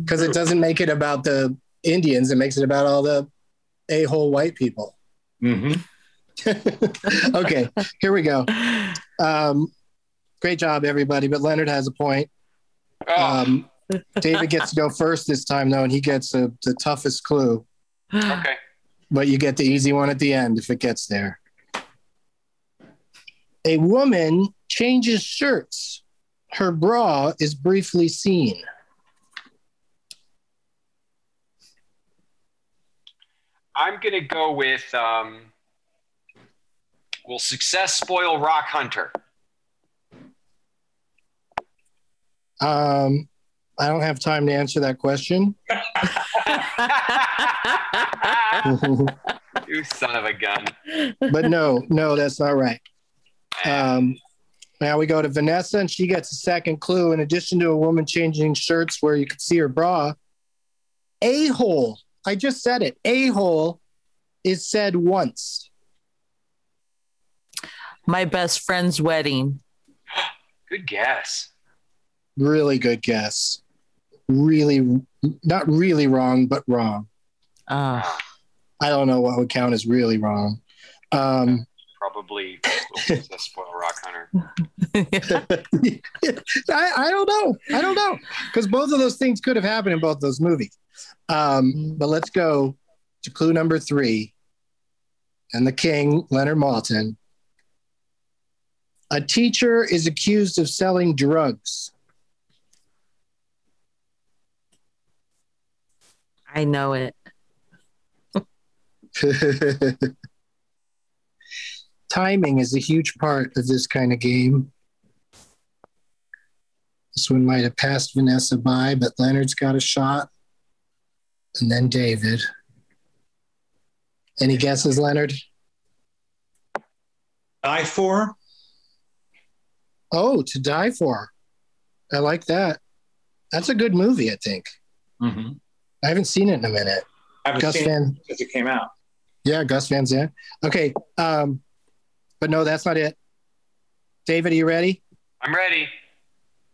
because it doesn't make it about the Indians; it makes it about all the a-hole white people. Mm-hmm. okay, here we go. Um, great job, everybody. But Leonard has a point. Oh, Um, David gets to go first this time, though, and he gets the the toughest clue. okay. But you get the easy one at the end if it gets there. A woman changes shirts. Her bra is briefly seen. I'm going to go with um, Will success spoil Rock Hunter? Um, I don't have time to answer that question. you son of a gun. but no, no, that's not right. Um, now we go to Vanessa, and she gets a second clue. In addition to a woman changing shirts where you could see her bra, a hole. I just said it. A hole is said once. My best friend's wedding. Good guess. Really good guess. Really, not really wrong, but wrong. Uh, I don't know what would count as really wrong. Um, Probably Will success spoil Rock Hunter. I, I don't know. I don't know because both of those things could have happened in both those movies. Um, but let's go to clue number three. And the king, Leonard Maltin. A teacher is accused of selling drugs. I know it. Timing is a huge part of this kind of game. This one might have passed Vanessa by, but Leonard's got a shot. And then David. Any guesses, Leonard? I for Oh, to die for. I like that. That's a good movie, I think. mm-hmm. I haven't seen it in a minute. I haven't Gus seen Van, it since it came out. yeah, Gus Van Sant. Okay, um, but no, that's not it. David, are you ready? I'm ready.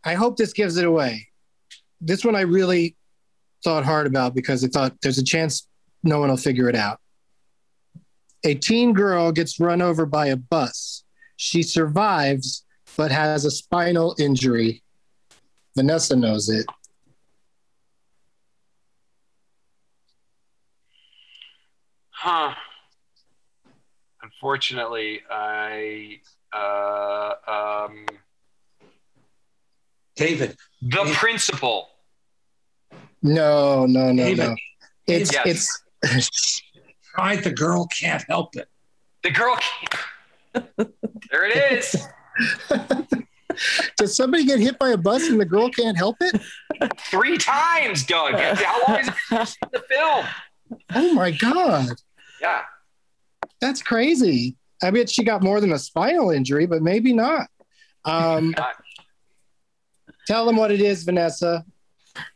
I hope this gives it away. This one I really thought hard about because I thought there's a chance no one will figure it out. A teen girl gets run over by a bus. She survives, but has a spinal injury. Vanessa knows it. Huh. Unfortunately, I Uh, um, David. the principal. No, no, no, David. no. It's Yes. it's Tried the girl can't help it. The girl. Can't. there it is. does somebody get hit by a bus and the girl can't help it? Three times, Doug. How long is it since the film? Oh my god. Yeah. That's crazy. I bet she got more than a spinal injury, but maybe not. Um, tell them what it is, Vanessa.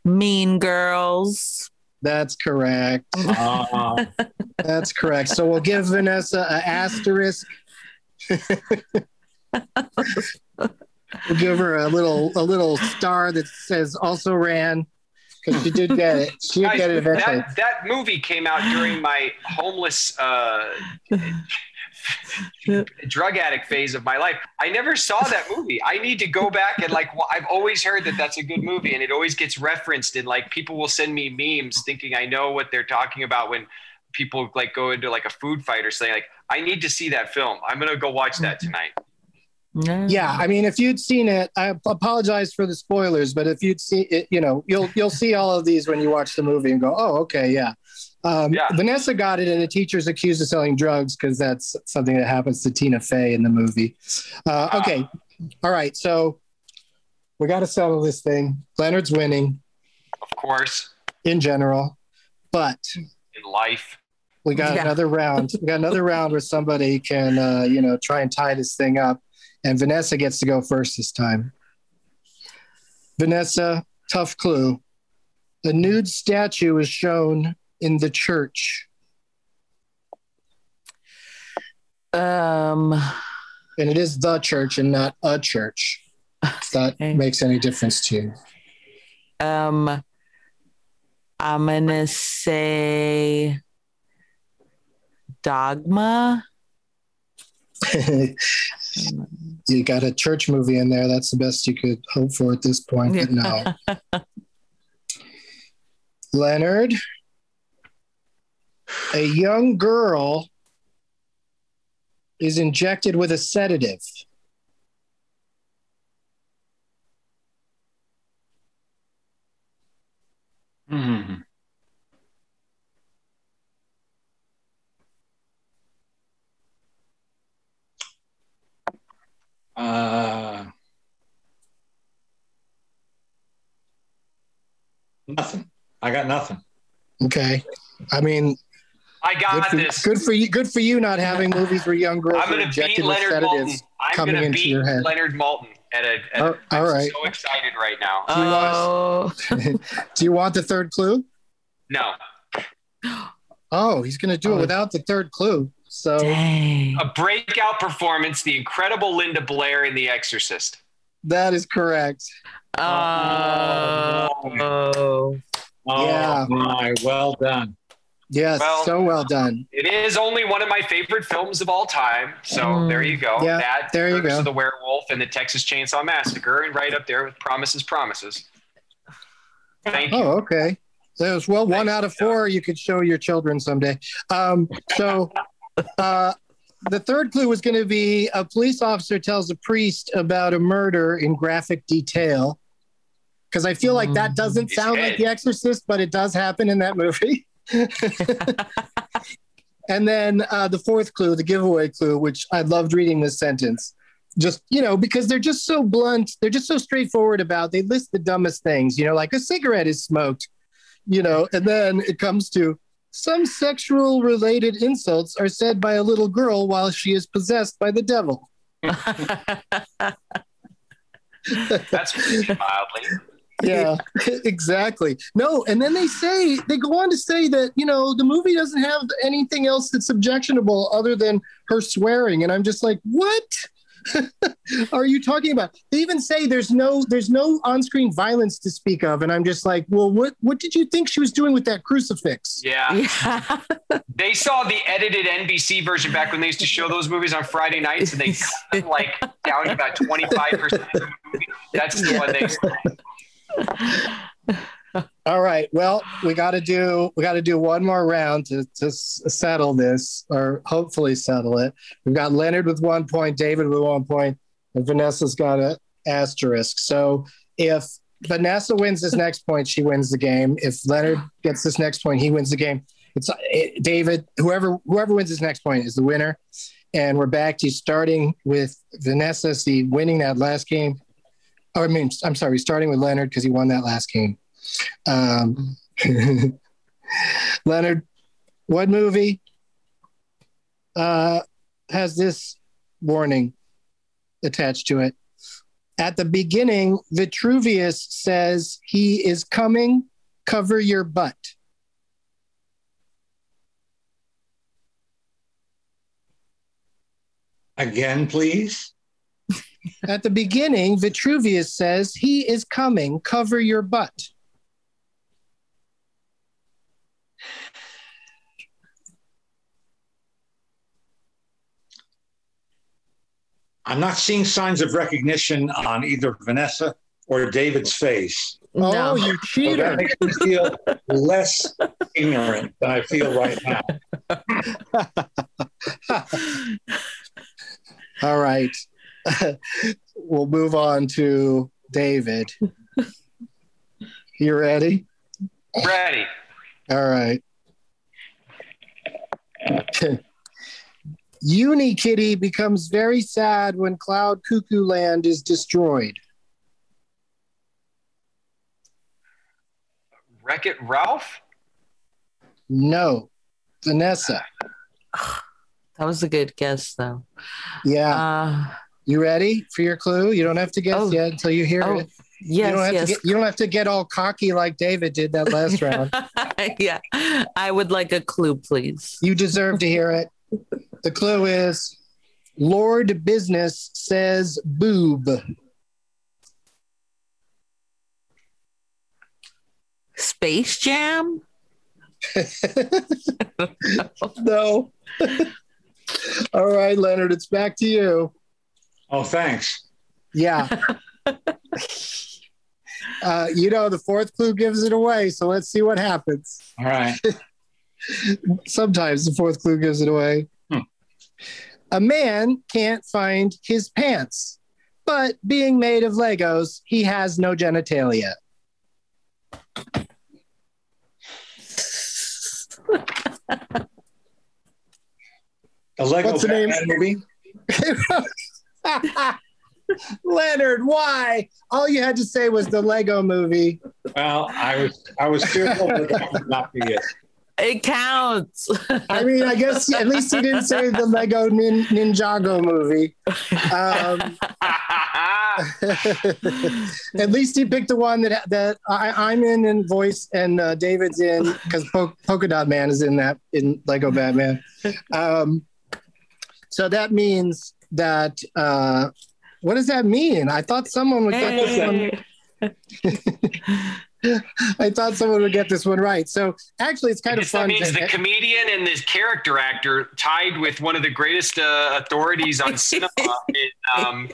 Mean Girls. That's correct. Uh, That's correct. So we'll give Vanessa an asterisk. We'll give her a little a little star that says also ran because she did get it. She did get it eventually. that, that movie came out during my homeless uh, drug addict phase of my life. I never saw that movie. I need to go back and like. I've always heard that that's a good movie, and it always gets referenced. And like people will send me memes thinking I know what they're talking about when people like go into like a food fight or something. Like I need to see that film. I'm gonna go watch that tonight. Yeah, I mean, if you'd seen it, I apologize for the spoilers, but if you'd see it, you know, you'll you'll see all of these when you watch the movie and go, oh, okay, yeah. Um, Yeah. Vanessa got it, and the teacher's accused of selling drugs because that's something that happens to Tina Fey in the movie. Uh, okay, all right, so we got to settle this thing. Leonard's winning Of course, in general, but in life. we got Yeah. another round. We got another round where somebody can, uh, you know, try and tie this thing up. And Vanessa gets to go first this time. Vanessa, tough clue. The nude statue is shown in the church, Um, and it is the church and not a church. If that Okay. makes any difference to you. um, I'm gonna say Dogma. you got a church movie in there. That's the best you could hope for at this point, but no. Leonard, a young girl is injected with a sedative. Nothing. I got nothing. Okay. I mean, I good got for, this. good for you. Good for you not having movies where young girls I'm are going to beat with Leonard Maltin. sedatives I'm going to into beat your head. Leonard Maltin at a. At Oh, a I'm all right. so excited right now. Do you want- Oh, Do you want the third clue? no, Oh, he's going to do it Oh. without the third clue. So dang. a breakout performance, the incredible Linda Blair in The Exorcist. That is correct. Oh, Oh Yeah. my, well done. Yes, Well- so well done. It is only one of my favorite films of all time. So Mm. there you go. Yeah, that there you go. the Werewolf and the Texas Chainsaw Massacre, and right up there with Promises, Promises. Thank you. Oh, okay. That was well, one out of four you could show your children someday. Um, so uh, the third clue was going to be a police officer tells a priest about a murder in graphic detail. Because I feel like that doesn't He's sound like. The Exorcist, but it does happen in that movie. and then uh, the fourth clue, the giveaway clue, which I loved reading this sentence. Just, you know, because they're just so blunt, they're just so straightforward about they list the dumbest things, you know, like a cigarette is smoked, you know, and then it comes to some sexual related insults are said by a little girl while she is possessed by the devil. That's mildly. Yeah, exactly. No, and then they say they go on to say that you know the movie doesn't have anything else that's objectionable other than her swearing, and I'm just like, what are you talking about? They even say there's no there's no on-screen violence to speak of, and I'm just like, well, what what did you think she was doing with that crucifix? Yeah. yeah. They saw the edited NBC version back when they used to show those movies on Friday nights, and they cut them like down to about 25% of the movie. That's the one they All right. Well, we got to do we got to do one more round to to settle this, or hopefully settle it. We've got Leonard with one point, David with one point, and Vanessa's got an asterisk. So if Vanessa wins this next point, she wins the game. If Leonard gets this next point, he wins the game. It's it, David. Whoever whoever wins this next point is the winner. And we're back to starting with Vanessa, see winning that last game. Or I mean, I'm sorry, starting with Leonard because he won that last game. Um, Leonard, what movie uh, has this warning attached to it? At the beginning, Vitruvius says he is coming. Cover your butt. Again, please. At the beginning, Vitruvius says he is coming. Cover your butt. I'm not seeing signs of recognition on either Vanessa or David's face. Oh, No. you oh, So cheater. that makes me feel less ignorant than I feel right now. All right. we'll move on to David. You ready? Ready. All right. Unikitty becomes very sad when Cloud Cuckoo Land is destroyed. Wreck It Ralph? No. Vanessa. That was a good guess, though. Yeah. Uh, You ready for your clue? You don't have to guess Oh. yet until you hear oh, it. you don't yes, have yes. to get you don't have to get all cocky like David did that last round. yeah. I would like a clue, please. You deserve to hear it. The clue is Lord Business says boob. Space Jam? no. All right, Leonard, it's back to you. Oh, thanks. Yeah. uh, you know, the fourth clue gives it away, so let's see what happens. All right. Sometimes the fourth clue gives it away. A man can't find his pants, but being made of Legos, he has no genitalia. The Lego What's the name? Batman movie. Leonard, why? All you had to say was the Lego movie. Well, I was I was fearful that that would not be it. It counts. I mean, I guess at least he didn't say the Lego nin- Ninjago movie. Um, at least he picked the one that that I, I'm in in voice and uh, David's in because po- Polka Dot Man is in that in Lego Batman. Um, so that means that. Uh, what does that mean? I thought someone would get this one. I thought someone would get this one right. So actually, it's kind of guess that fun. means to- the comedian and this character actor tied with one of the greatest uh, authorities on cinema in, um,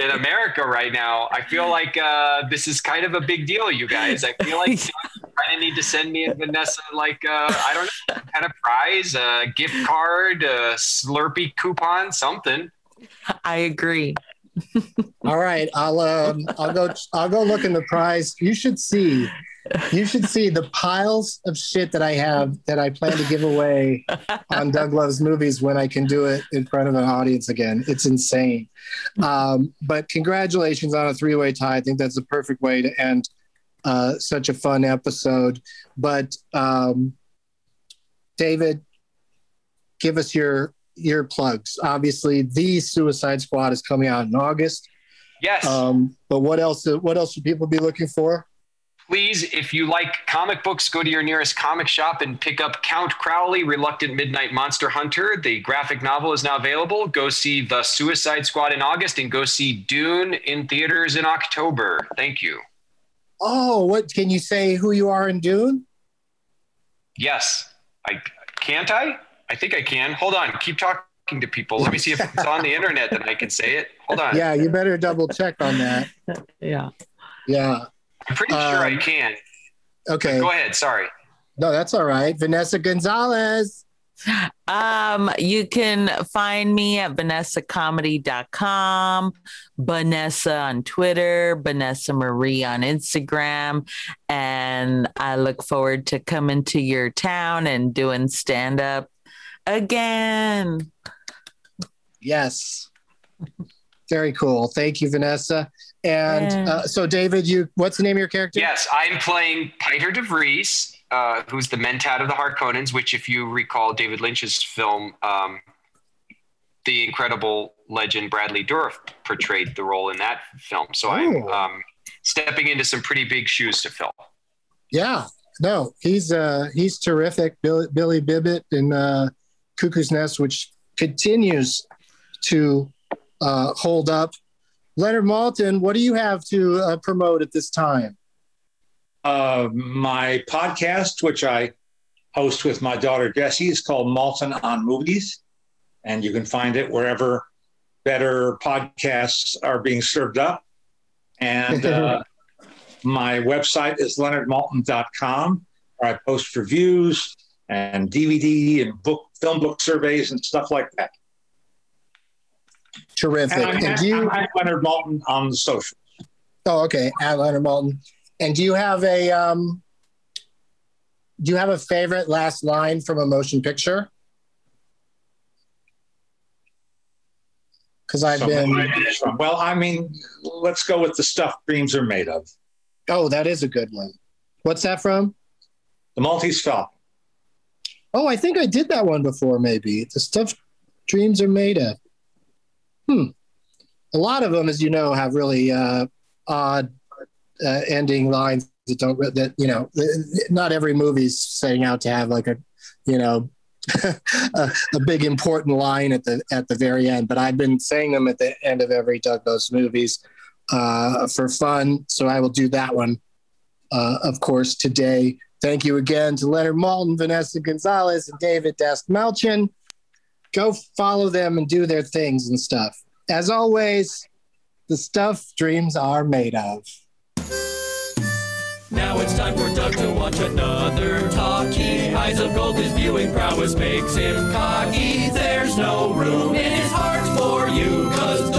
in America right now. I feel like uh, this is kind of a big deal, you guys. I feel like you kind of need to send me and Vanessa like uh, I don't know, kind of prize, a gift card, a Slurpee coupon, something. I agree. All right, I'll um, I'll go I'll go look in the prize. You should see, you should see the piles of shit that I have that I plan to give away on Doug Loves Movies when I can do it in front of an audience again. It's insane. Um, but congratulations on a three way tie. I think that's the perfect way to end uh, such a fun episode. But um, David, give us your your plugs. Obviously, the Suicide Squad is coming out in August. Yes. Um, but what else? What else should people be looking for? Please, if you like comic books, go to your nearest comic shop and pick up Count Crowley, Reluctant Midnight Monster Hunter. The graphic novel is now available. Go see The Suicide Squad in August and go see Dune in theaters in October. Thank you. Oh, what can you say? Who you are in Dune? Yes. I can't I? I think I can. Hold on. Keep talking to people. Let me see if it's on the internet that I can say it. Hold on. Yeah, you better double check on that. Yeah. Yeah. I'm pretty sure I Um, can. Okay. Go ahead. Sorry. No, that's all right. Vanessa Gonzalez. Um, you can find me at vanessacomedy.com, Vanessa on Twitter, Vanessa Marie on Instagram. And I look forward to coming to your town and doing stand up again. Yes. Very cool. Thank you, Vanessa. And Yeah. uh, so, David, you what's the name of your character? Yes, I'm playing Peter de Vries, uh, who's the Mentat of the Harkonnens, which, if you recall David Lynch's film, um, the incredible legend Bradley Dourif portrayed the role in that film. So I'm um, stepping into some pretty big shoes to fill. Yeah. No, he's uh he's terrific. Billy, Billy Bibbit and uh, Cuckoo's Nest, which continues to uh, hold up. Leonard Maltin, what do you have to uh, promote at this time? Uh, my podcast, which I host with my daughter Jessie, is called Maltin on Movies, and you can find it wherever better podcasts are being served up. And uh, my website is leonardmaltin.com, where I post reviews and DVD and book film book surveys and stuff like that. Terrific. And I'm, And do you? I'm Leonard Maltin on the social. Oh, okay. At Leonard Maltin. And do you have a um? Do you have a favorite last line from a motion picture? Because I've been. where I get from. Well, I mean, let's go with the stuff dreams are made of. Oh, that is a good one. What's that from? The Maltese Falcon. Oh, I think I did that one before. Maybe the stuff dreams are made of. Hmm. A lot of them, as you know, have really uh, odd uh, ending lines that don't. That you know, not every movie's setting out to have like a, you know, a, a big important line at the at the very end. But I've been saying them at the end of every Doug Loves Movies uh, for fun. So I will do that one, uh, of course, today. Thank you again to Leonard Maltin, Vanessa Gonzalez, and David Dastmalchian. Go follow them and do their things and stuff. As always, the stuff dreams are made of. Now it's time for Doug to watch another talkie. Eyes of gold, his viewing prowess makes him cocky. There's no room in his heart for you, cause